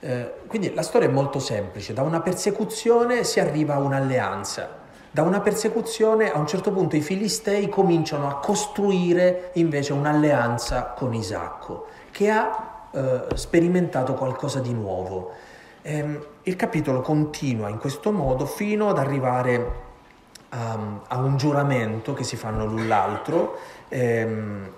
Eh, quindi la storia è molto semplice, da una persecuzione si arriva a un'alleanza, da una persecuzione a un certo punto i filistei cominciano a costruire invece un'alleanza con Isacco, che ha eh, sperimentato qualcosa di nuovo Ehm, il capitolo continua in questo modo fino ad arrivare a, a un giuramento che si fanno l'un l'altro, ehm,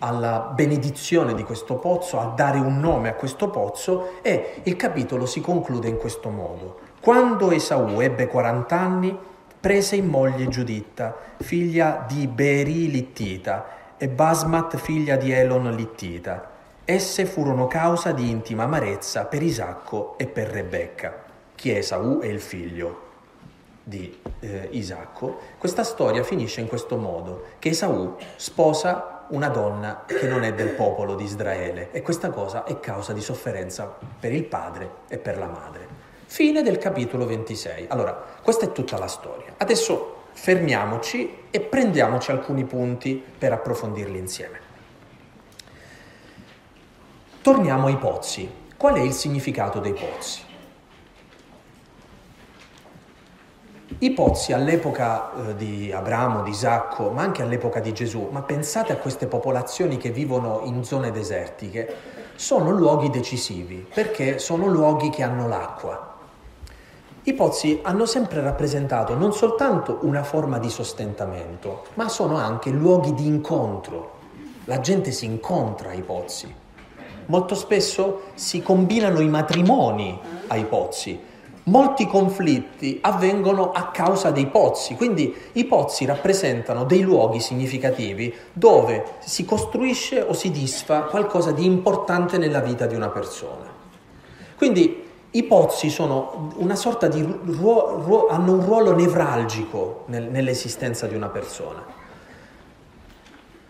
alla benedizione di questo pozzo, a dare un nome a questo pozzo e il capitolo si conclude in questo modo. Quando Esaù ebbe 40 anni, prese in moglie Giuditta, figlia di Beri Littita, e Basmat, figlia di Elon Littita Esse furono causa di intima amarezza per Isacco e per Rebecca. Chi è Esaù è il figlio di eh, Isacco. Questa storia finisce in questo modo, che Esaù sposa una donna che non è del popolo di Israele e questa cosa è causa di sofferenza per il padre e per la madre. Fine del capitolo 26. Allora, questa è tutta la storia. Adesso fermiamoci e prendiamoci alcuni punti per approfondirli insieme. Torniamo ai pozzi. Qual è il significato dei pozzi? I pozzi all'epoca eh, di Abramo, di Isacco, ma anche all'epoca di Gesù, ma pensate a queste popolazioni che vivono in zone desertiche, sono luoghi decisivi perché sono luoghi che hanno l'acqua. I pozzi hanno sempre rappresentato non soltanto una forma di sostentamento, ma sono anche luoghi di incontro. La gente si incontra ai pozzi. Molto spesso si combinano i matrimoni ai pozzi. Molti conflitti avvengono a causa dei pozzi, quindi i pozzi rappresentano dei luoghi significativi dove si costruisce o si disfa qualcosa di importante nella vita di una persona. Quindi i pozzi sono una sorta di ruo, ruo, hanno un ruolo nevralgico nel, nell'esistenza di una persona.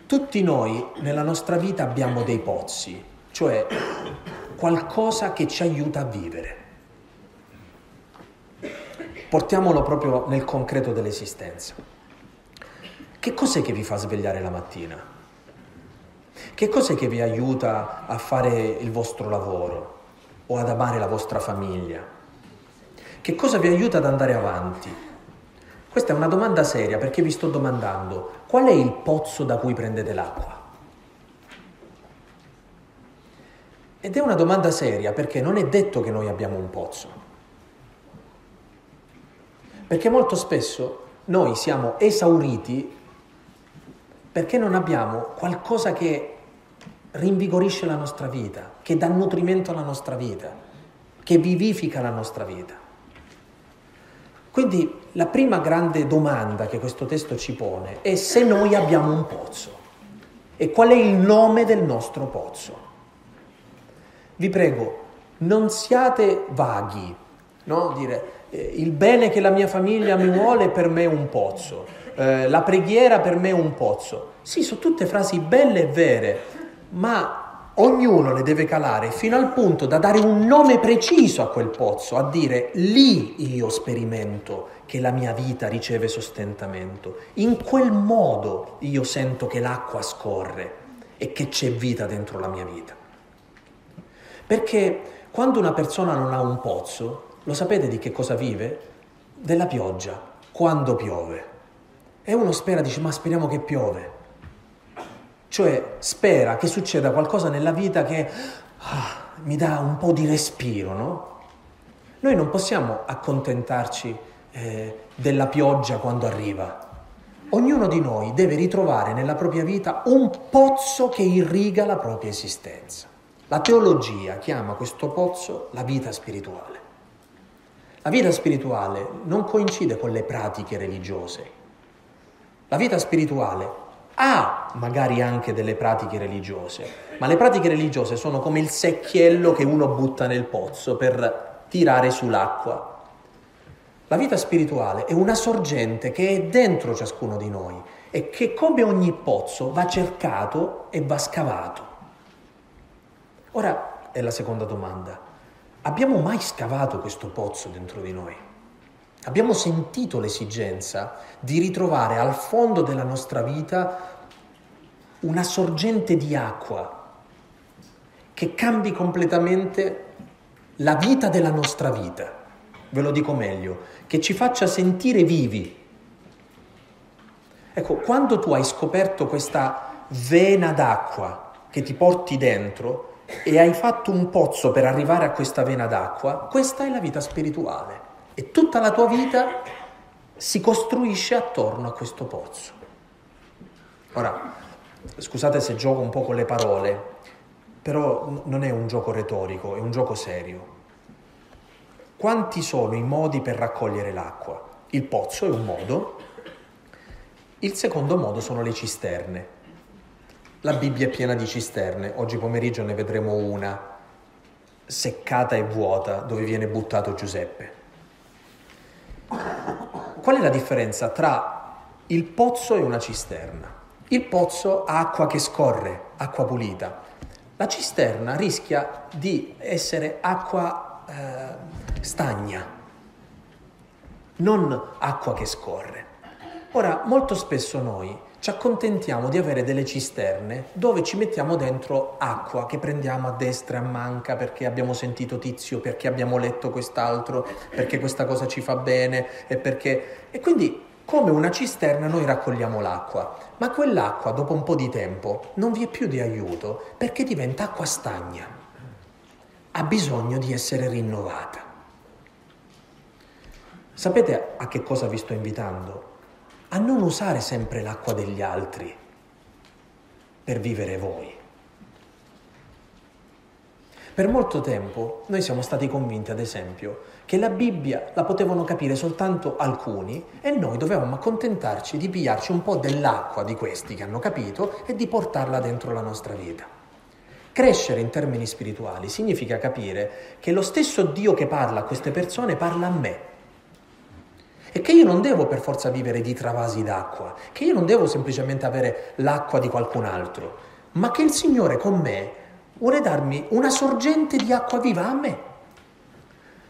Tutti noi nella nostra vita abbiamo dei pozzi, cioè qualcosa che ci aiuta a vivere. Portiamolo proprio nel concreto dell'esistenza. Che cos'è che vi fa svegliare la mattina? Che cos'è che vi aiuta a fare il vostro lavoro? O ad amare la vostra famiglia? Che cosa vi aiuta ad andare avanti? Questa è una domanda seria perché vi sto domandando qual è il pozzo da cui prendete l'acqua? Ed è una domanda seria perché non è detto che noi abbiamo un pozzo. Perché molto spesso noi siamo esauriti perché non abbiamo qualcosa che rinvigorisce la nostra vita, che dà nutrimento alla nostra vita, che vivifica la nostra vita. Quindi la prima grande domanda che questo testo ci pone è se noi abbiamo un pozzo e qual è il nome del nostro pozzo. Vi prego, non siate vaghi, no? Dire eh, il bene che la mia famiglia mi vuole per me è un pozzo, eh, la preghiera per me è un pozzo. Sì, sono tutte frasi belle e vere, ma ognuno le deve calare fino al punto da dare un nome preciso a quel pozzo, a dire lì io sperimento che la mia vita riceve sostentamento, in quel modo io sento che l'acqua scorre e che c'è vita dentro la mia vita. Perché quando una persona non ha un pozzo, lo sapete di che cosa vive? Della pioggia, quando piove. E uno spera, dice ma speriamo che piove. Cioè spera che succeda qualcosa nella vita che ah, mi dà un po' di respiro, no? Noi non possiamo accontentarci eh, della pioggia quando arriva. Ognuno di noi deve ritrovare nella propria vita un pozzo che irriga la propria esistenza. La teologia chiama questo pozzo la vita spirituale. La vita spirituale non coincide con le pratiche religiose. La vita spirituale ha magari anche delle pratiche religiose, ma le pratiche religiose sono come il secchiello che uno butta nel pozzo per tirare sull'acqua. La vita spirituale è una sorgente che è dentro ciascuno di noi e che come ogni pozzo va cercato e va scavato. Ora è la seconda domanda. Abbiamo mai scavato questo pozzo dentro di noi? Abbiamo sentito l'esigenza di ritrovare al fondo della nostra vita una sorgente di acqua che cambi completamente la vita della nostra vita. Ve lo dico meglio, che ci faccia sentire vivi. Ecco, quando tu hai scoperto questa vena d'acqua che ti porti dentro e hai fatto un pozzo per arrivare a questa vena d'acqua, questa è la vita spirituale e tutta la tua vita si costruisce attorno a questo pozzo. Ora, scusate se gioco un po' con le parole, però non è un gioco retorico, è un gioco serio. Quanti sono i modi per raccogliere l'acqua? Il pozzo è un modo, il secondo modo sono le cisterne. La Bibbia è piena di cisterne, oggi pomeriggio ne vedremo una seccata e vuota dove viene buttato Giuseppe. Qual è la differenza tra il pozzo e una cisterna? Il pozzo ha acqua che scorre, acqua pulita. La cisterna rischia di essere acqua eh, stagna, non acqua che scorre. Ora, molto spesso noi ci accontentiamo di avere delle cisterne dove ci mettiamo dentro acqua che prendiamo a destra e a manca perché abbiamo sentito tizio, perché abbiamo letto quest'altro, perché questa cosa ci fa bene e perché... E quindi come una cisterna noi raccogliamo l'acqua, ma quell'acqua dopo un po' di tempo non vi è più di aiuto perché diventa acqua stagna. ha bisogno di essere rinnovata. Sapete a che cosa vi sto invitando? A non usare sempre l'acqua degli altri per vivere voi. Per molto tempo noi siamo stati convinti, ad esempio, che la Bibbia la potevano capire soltanto alcuni e noi dovevamo accontentarci di pigliarci un po' dell'acqua di questi che hanno capito e di portarla dentro la nostra vita. Crescere in termini spirituali significa capire che lo stesso Dio che parla a queste persone parla a me e che io non devo per forza vivere di travasi d'acqua, che io non devo semplicemente avere l'acqua di qualcun altro, ma che il Signore con me vuole darmi una sorgente di acqua viva a me.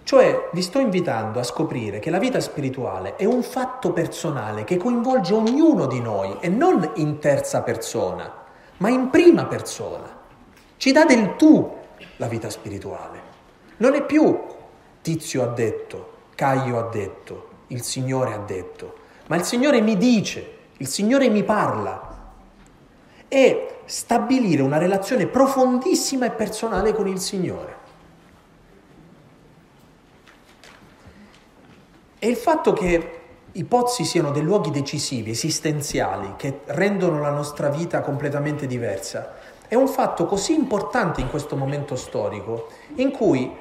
Cioè vi sto invitando a scoprire che la vita spirituale è un fatto personale che coinvolge ognuno di noi e non in terza persona, ma in prima persona. Ci dà del tu la vita spirituale. Non è più Tizio ha detto, Caio ha detto, il Signore ha detto, ma il Signore mi dice, il Signore mi parla. E stabilire una relazione profondissima e personale con il Signore. E il fatto che i pozzi siano dei luoghi decisivi, esistenziali, che rendono la nostra vita completamente diversa, è un fatto così importante in questo momento storico in cui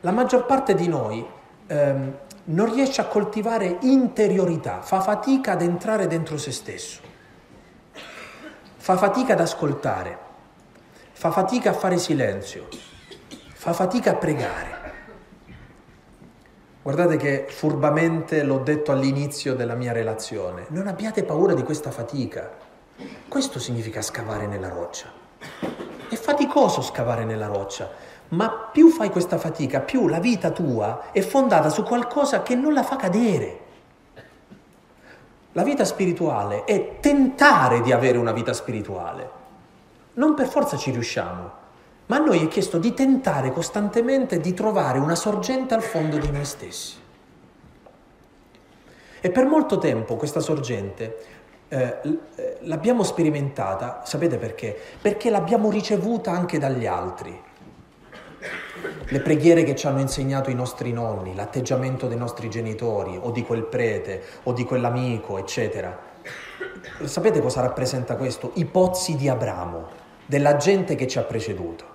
la maggior parte di noi ehm, non riesce a coltivare interiorità, fa fatica ad entrare dentro se stesso fa fatica ad ascoltare, fa fatica a fare silenzio, fa fatica a pregare. Guardate che furbamente l'ho detto all'inizio della mia relazione, non abbiate paura di questa fatica. Questo significa scavare nella roccia. È faticoso scavare nella roccia, ma più fai questa fatica, più la vita tua è fondata su qualcosa che non la fa cadere. La vita spirituale è tentare di avere una vita spirituale. Non per forza ci riusciamo, ma a noi è chiesto di tentare costantemente di trovare una sorgente al fondo di noi stessi. E per molto tempo questa sorgente eh, eh l'abbiamo sperimentata, sapete perché? Perché l'abbiamo ricevuta anche dagli altri le preghiere che ci hanno insegnato i nostri nonni, l'atteggiamento dei nostri genitori o di quel prete o di quell'amico, eccetera. Sapete cosa rappresenta questo? I pozzi di Abramo, della gente che ci ha preceduto.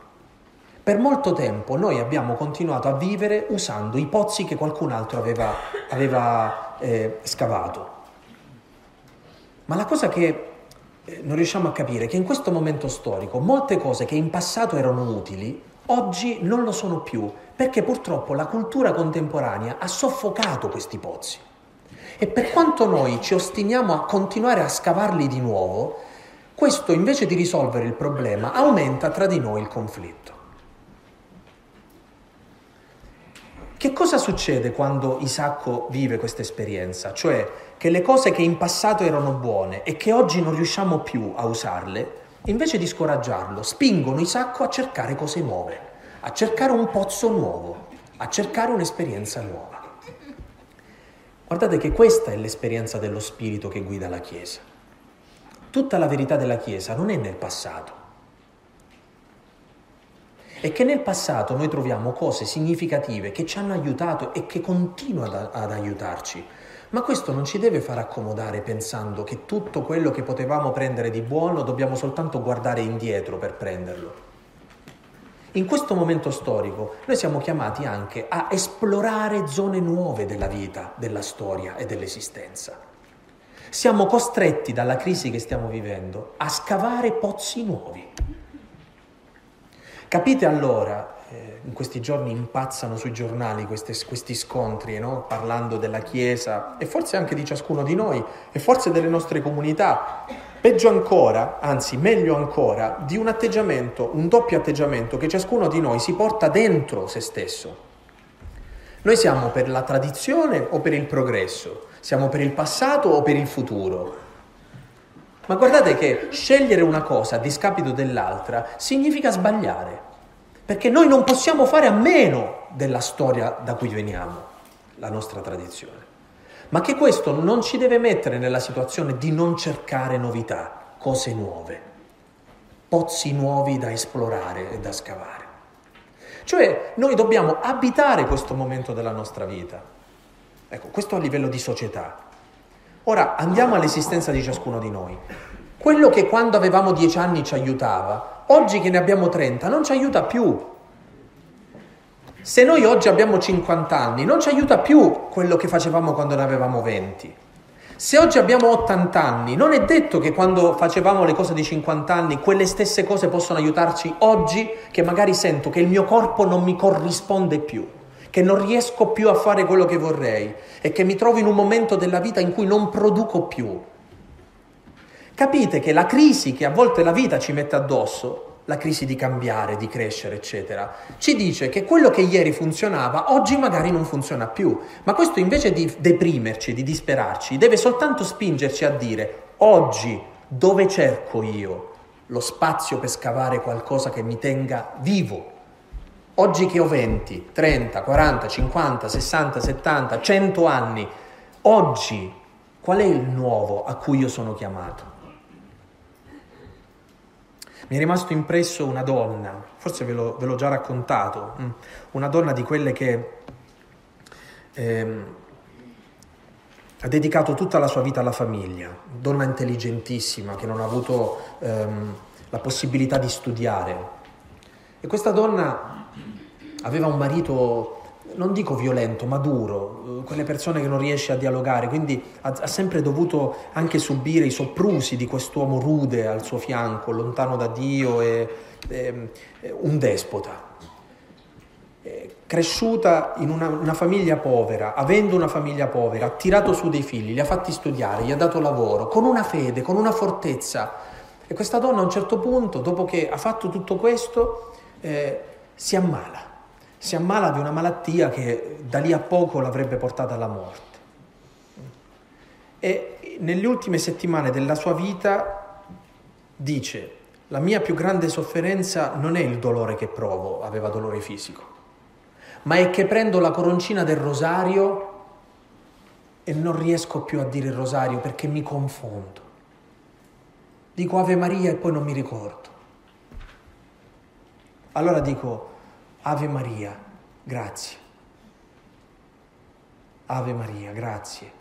Per molto tempo noi abbiamo continuato a vivere usando i pozzi che qualcun altro aveva, aveva eh, scavato. Ma la cosa che eh, non riusciamo a capire è che in questo momento storico molte cose che in passato erano utili oggi non lo sono più, perché purtroppo la cultura contemporanea ha soffocato questi pozzi. E per quanto noi ci ostiniamo a continuare a scavarli di nuovo, questo invece di risolvere il problema aumenta tra di noi il conflitto. Che cosa succede quando Isacco vive questa esperienza? Cioè che le cose che in passato erano buone e che oggi non riusciamo più a usarle, invece di scoraggiarlo, spingono Isacco a cercare cose nuove, a cercare un pozzo nuovo, a cercare un'esperienza nuova. Guardate che questa è l'esperienza dello Spirito che guida la Chiesa. Tutta la verità della Chiesa non è nel passato. È che nel passato noi troviamo cose significative che ci hanno aiutato e che continuano ad, ad aiutarci ma questo non ci deve far accomodare pensando che tutto quello che potevamo prendere di buono dobbiamo soltanto guardare indietro per prenderlo. In questo momento storico noi siamo chiamati anche a esplorare zone nuove della vita, della storia e dell'esistenza. Siamo costretti dalla crisi che stiamo vivendo a scavare pozzi nuovi. Capite allora eh, in questi giorni impazzano sui giornali queste, questi scontri, no? parlando della Chiesa e forse anche di ciascuno di noi e forse delle nostre comunità. Peggio ancora, anzi meglio ancora, di un atteggiamento, un doppio atteggiamento che ciascuno di noi si porta dentro se stesso. Noi siamo per la tradizione o per il progresso? Siamo per il passato o per il futuro? Ma guardate che scegliere una cosa a discapito dell'altra significa sbagliare perché noi non possiamo fare a meno della storia da cui veniamo, la nostra tradizione. Ma che questo non ci deve mettere nella situazione di non cercare novità, cose nuove, pozzi nuovi da esplorare e da scavare. Cioè noi dobbiamo abitare questo momento della nostra vita. Ecco, questo a livello di società. Ora andiamo all'esistenza di ciascuno di noi. Quello che quando avevamo dieci anni ci aiutava, oggi che ne abbiamo 30 non ci aiuta più. Se noi oggi abbiamo 50 anni, non ci aiuta più quello che facevamo quando ne avevamo 20. Se oggi abbiamo 80 anni, non è detto che quando facevamo le cose di 50 anni, quelle stesse cose possono aiutarci oggi, che magari sento che il mio corpo non mi corrisponde più, che non riesco più a fare quello che vorrei e che mi trovo in un momento della vita in cui non produco più. Capite che la crisi che a volte la vita ci mette addosso la crisi di cambiare, di crescere, eccetera, ci dice che quello che ieri funzionava oggi magari non funziona più. Ma questo invece di deprimerci, di disperarci, deve soltanto spingerci a dire oggi dove cerco io lo spazio per scavare qualcosa che mi tenga vivo. Oggi che ho 20, 30, 40, 50, 60, 70, 100 anni, oggi qual è il nuovo a cui io sono chiamato? Mi è rimasto impresso una donna, forse ve, lo, ve l'ho già raccontato, mm, una donna di quelle che ehm, ha dedicato tutta la sua vita alla famiglia, donna intelligentissima che non ha avuto ehm, la possibilità di studiare. E questa donna aveva un marito non dico violento, ma duro, eh, quelle persone che non riesce a dialogare, quindi ha, ha, sempre dovuto anche subire i soprusi di quest'uomo rude al suo fianco, lontano da Dio e, e un despota. Cresciuta in una, una, famiglia povera, avendo una famiglia povera, ha tirato su dei figli, li ha fatti studiare, gli ha dato lavoro, con una fede, con una fortezza. E questa donna a un certo punto, dopo che ha fatto tutto questo, eh, si ammala si ammala di una malattia che da lì a poco l'avrebbe portata alla morte. E nelle ultime settimane della sua vita dice, la mia più grande sofferenza non è il dolore che provo, aveva dolore fisico, ma è che prendo la coroncina del rosario e non riesco più a dire il rosario perché mi confondo. Dico Ave Maria e poi non mi ricordo. Allora dico, Ave Maria, grazie. Ave Maria, grazie.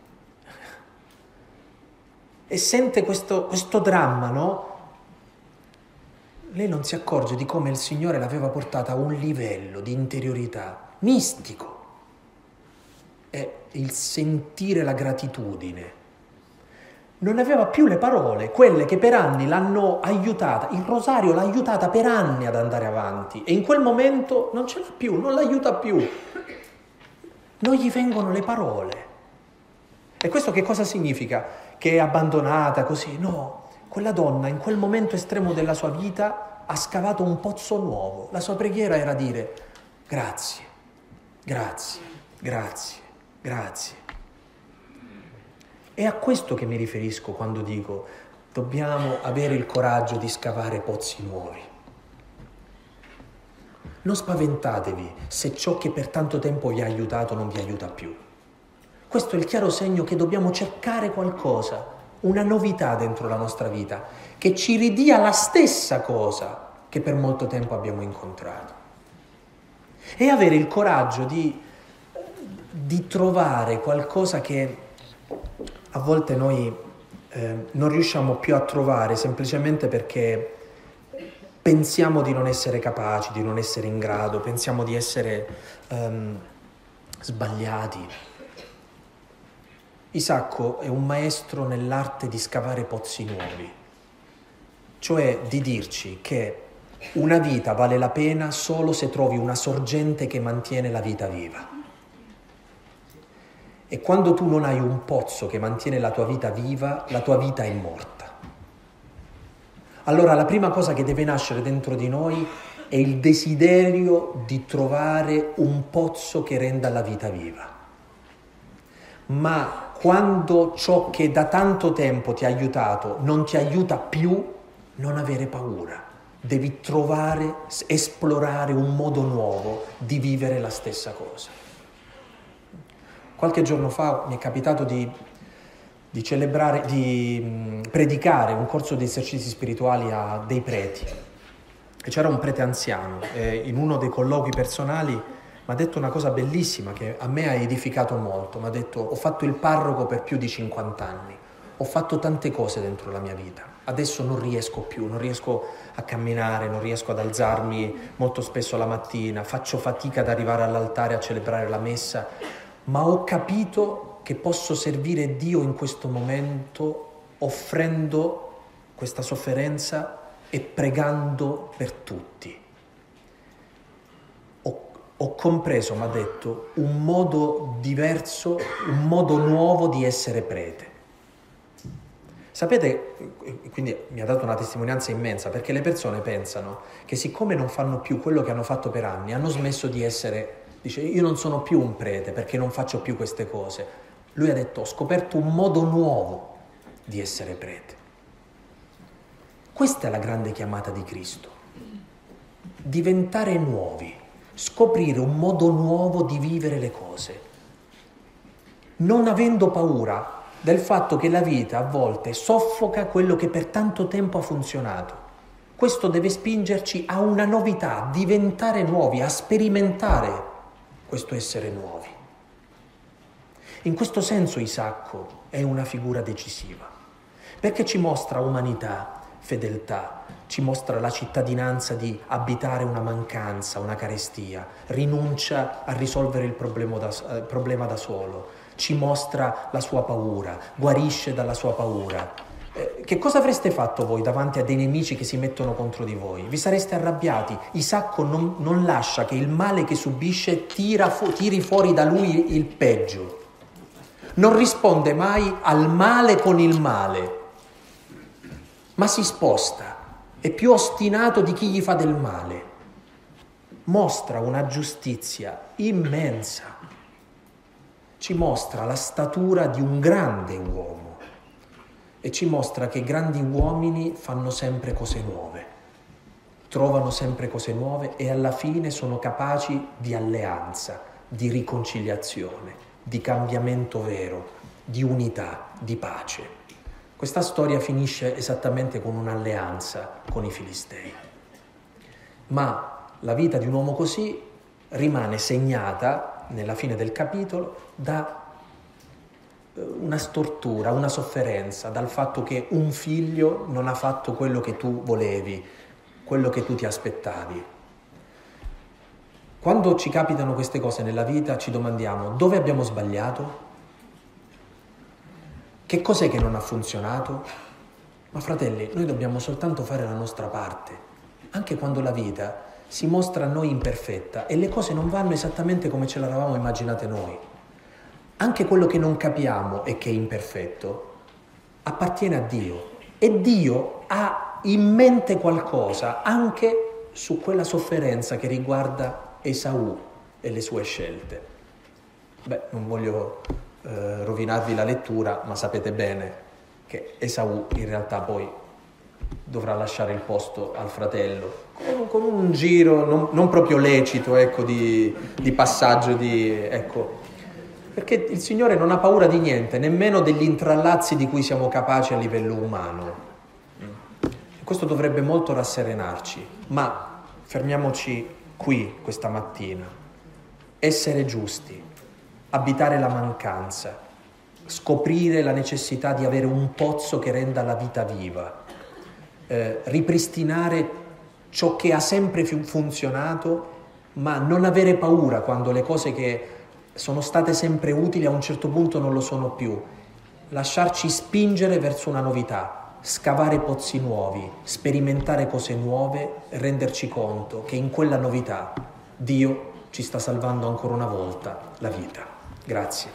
E sente questo, questo dramma, no? Lei non si accorge di come il Signore l'aveva portata a un livello di interiorità mistico. È il sentire la gratitudine non aveva più le parole, quelle che per anni l'hanno aiutata, il rosario l'ha aiutata per anni ad andare avanti e in quel momento non ce l'ha più, non l'aiuta più. Non gli vengono le parole. E questo che cosa significa? Che è abbandonata così? No, quella donna in quel momento estremo della sua vita ha scavato un pozzo nuovo. La sua preghiera era dire grazie, grazie, grazie, grazie. È a questo che mi riferisco quando dico dobbiamo avere il coraggio di scavare pozzi nuovi. Non spaventatevi se ciò che per tanto tempo vi ha aiutato non vi aiuta più. Questo è il chiaro segno che dobbiamo cercare qualcosa, una novità dentro la nostra vita, che ci ridia la stessa cosa che per molto tempo abbiamo incontrato. E avere il coraggio di, di trovare qualcosa che a volte noi eh, non riusciamo più a trovare semplicemente perché pensiamo di non essere capaci, di non essere in grado, pensiamo di essere um, sbagliati. Isacco è un maestro nell'arte di scavare pozzi nuovi, cioè di dirci che una vita vale la pena solo se trovi una sorgente che mantiene la vita viva. E quando tu non hai un pozzo che mantiene la tua vita viva, la tua vita è morta. Allora la prima cosa che deve nascere dentro di noi è il desiderio di trovare un pozzo che renda la vita viva. Ma quando ciò che da tanto tempo ti ha aiutato non ti aiuta più, non avere paura. Devi trovare, esplorare un modo nuovo di vivere la stessa cosa. Qualche giorno fa mi è capitato di, di di mh, predicare un corso di esercizi spirituali a dei preti. E c'era un prete anziano e in uno dei colloqui personali mi ha detto una cosa bellissima che a me ha edificato molto. Mi ha detto ho fatto il parroco per più di 50 anni, ho fatto tante cose dentro la mia vita, adesso non riesco più, non riesco a camminare, non riesco ad alzarmi molto spesso la mattina, faccio fatica ad arrivare all'altare a celebrare la messa, ma ho capito che posso servire Dio in questo momento offrendo questa sofferenza e pregando per tutti. Ho, ho compreso, mi ha detto, un modo diverso, un modo nuovo di essere prete. Sapete, quindi mi ha dato una testimonianza immensa, perché le persone pensano che siccome non fanno più quello che hanno fatto per anni, hanno smesso di essere, dice io non sono più un prete perché non faccio più queste cose. Lui ha detto ho scoperto un modo nuovo di essere prete. Questa è la grande chiamata di Cristo. Diventare nuovi, scoprire un modo nuovo di vivere le cose, non avendo paura del fatto che la vita a volte soffoca quello che per tanto tempo ha funzionato. Questo deve spingerci a una novità, a diventare nuovi, a sperimentare questo essere nuovi. In questo senso Isacco è una figura decisiva, perché ci mostra umanità, fedeltà, ci mostra la cittadinanza di abitare una mancanza, una carestia, rinuncia a risolvere il problema da, eh, problema da solo, ci mostra la sua paura, guarisce dalla sua paura. Eh, che cosa avreste fatto voi davanti a dei nemici che si mettono contro di voi? Vi sareste arrabbiati? Isacco non, non lascia che il male che subisce fu- tiri fuori da lui il peggio. Non risponde mai al male con il male, ma si sposta, è più ostinato di chi gli fa del male. Mostra una giustizia immensa ci mostra la statura di un grande uomo e ci mostra che grandi uomini fanno sempre cose nuove, trovano sempre cose nuove e alla fine sono capaci di alleanza, di riconciliazione, di cambiamento vero, di unità, di pace. Questa storia finisce esattamente con un'alleanza con i Filistei. Ma la vita di un uomo così rimane segnata nella fine del capitolo da una stortura, una sofferenza, dal fatto che un figlio non ha fatto quello che tu volevi, quello che tu ti aspettavi. Quando ci capitano queste cose nella vita ci domandiamo dove abbiamo sbagliato? Che cos'è che non ha funzionato? Ma fratelli, noi dobbiamo soltanto fare la nostra parte, anche quando la vita si mostra a noi imperfetta e le cose non vanno esattamente come ce l'eravamo immaginate noi. Anche quello che non capiamo e che è imperfetto appartiene a Dio e Dio ha in mente qualcosa anche su quella sofferenza che riguarda Esaù e le sue scelte. Beh, non voglio eh, rovinarvi la lettura, ma sapete bene che Esaù in realtà poi dovrà lasciare il posto al fratello, con, con un giro non, non proprio lecito ecco, di, di, passaggio, di, ecco, perché il Signore non ha paura di niente, nemmeno degli intrallazzi di cui siamo capaci a livello umano. Questo dovrebbe molto rasserenarci, ma fermiamoci qui questa mattina. Essere giusti, abitare la mancanza, scoprire la necessità di avere un pozzo che renda la vita viva eh, ripristinare ciò che ha sempre funzionato, ma non avere paura quando le cose che sono state sempre utili a un certo punto non lo sono più. Lasciarci spingere verso una novità, scavare pozzi nuovi, sperimentare cose nuove, renderci conto che in quella novità Dio ci sta salvando ancora una volta la vita. Grazie.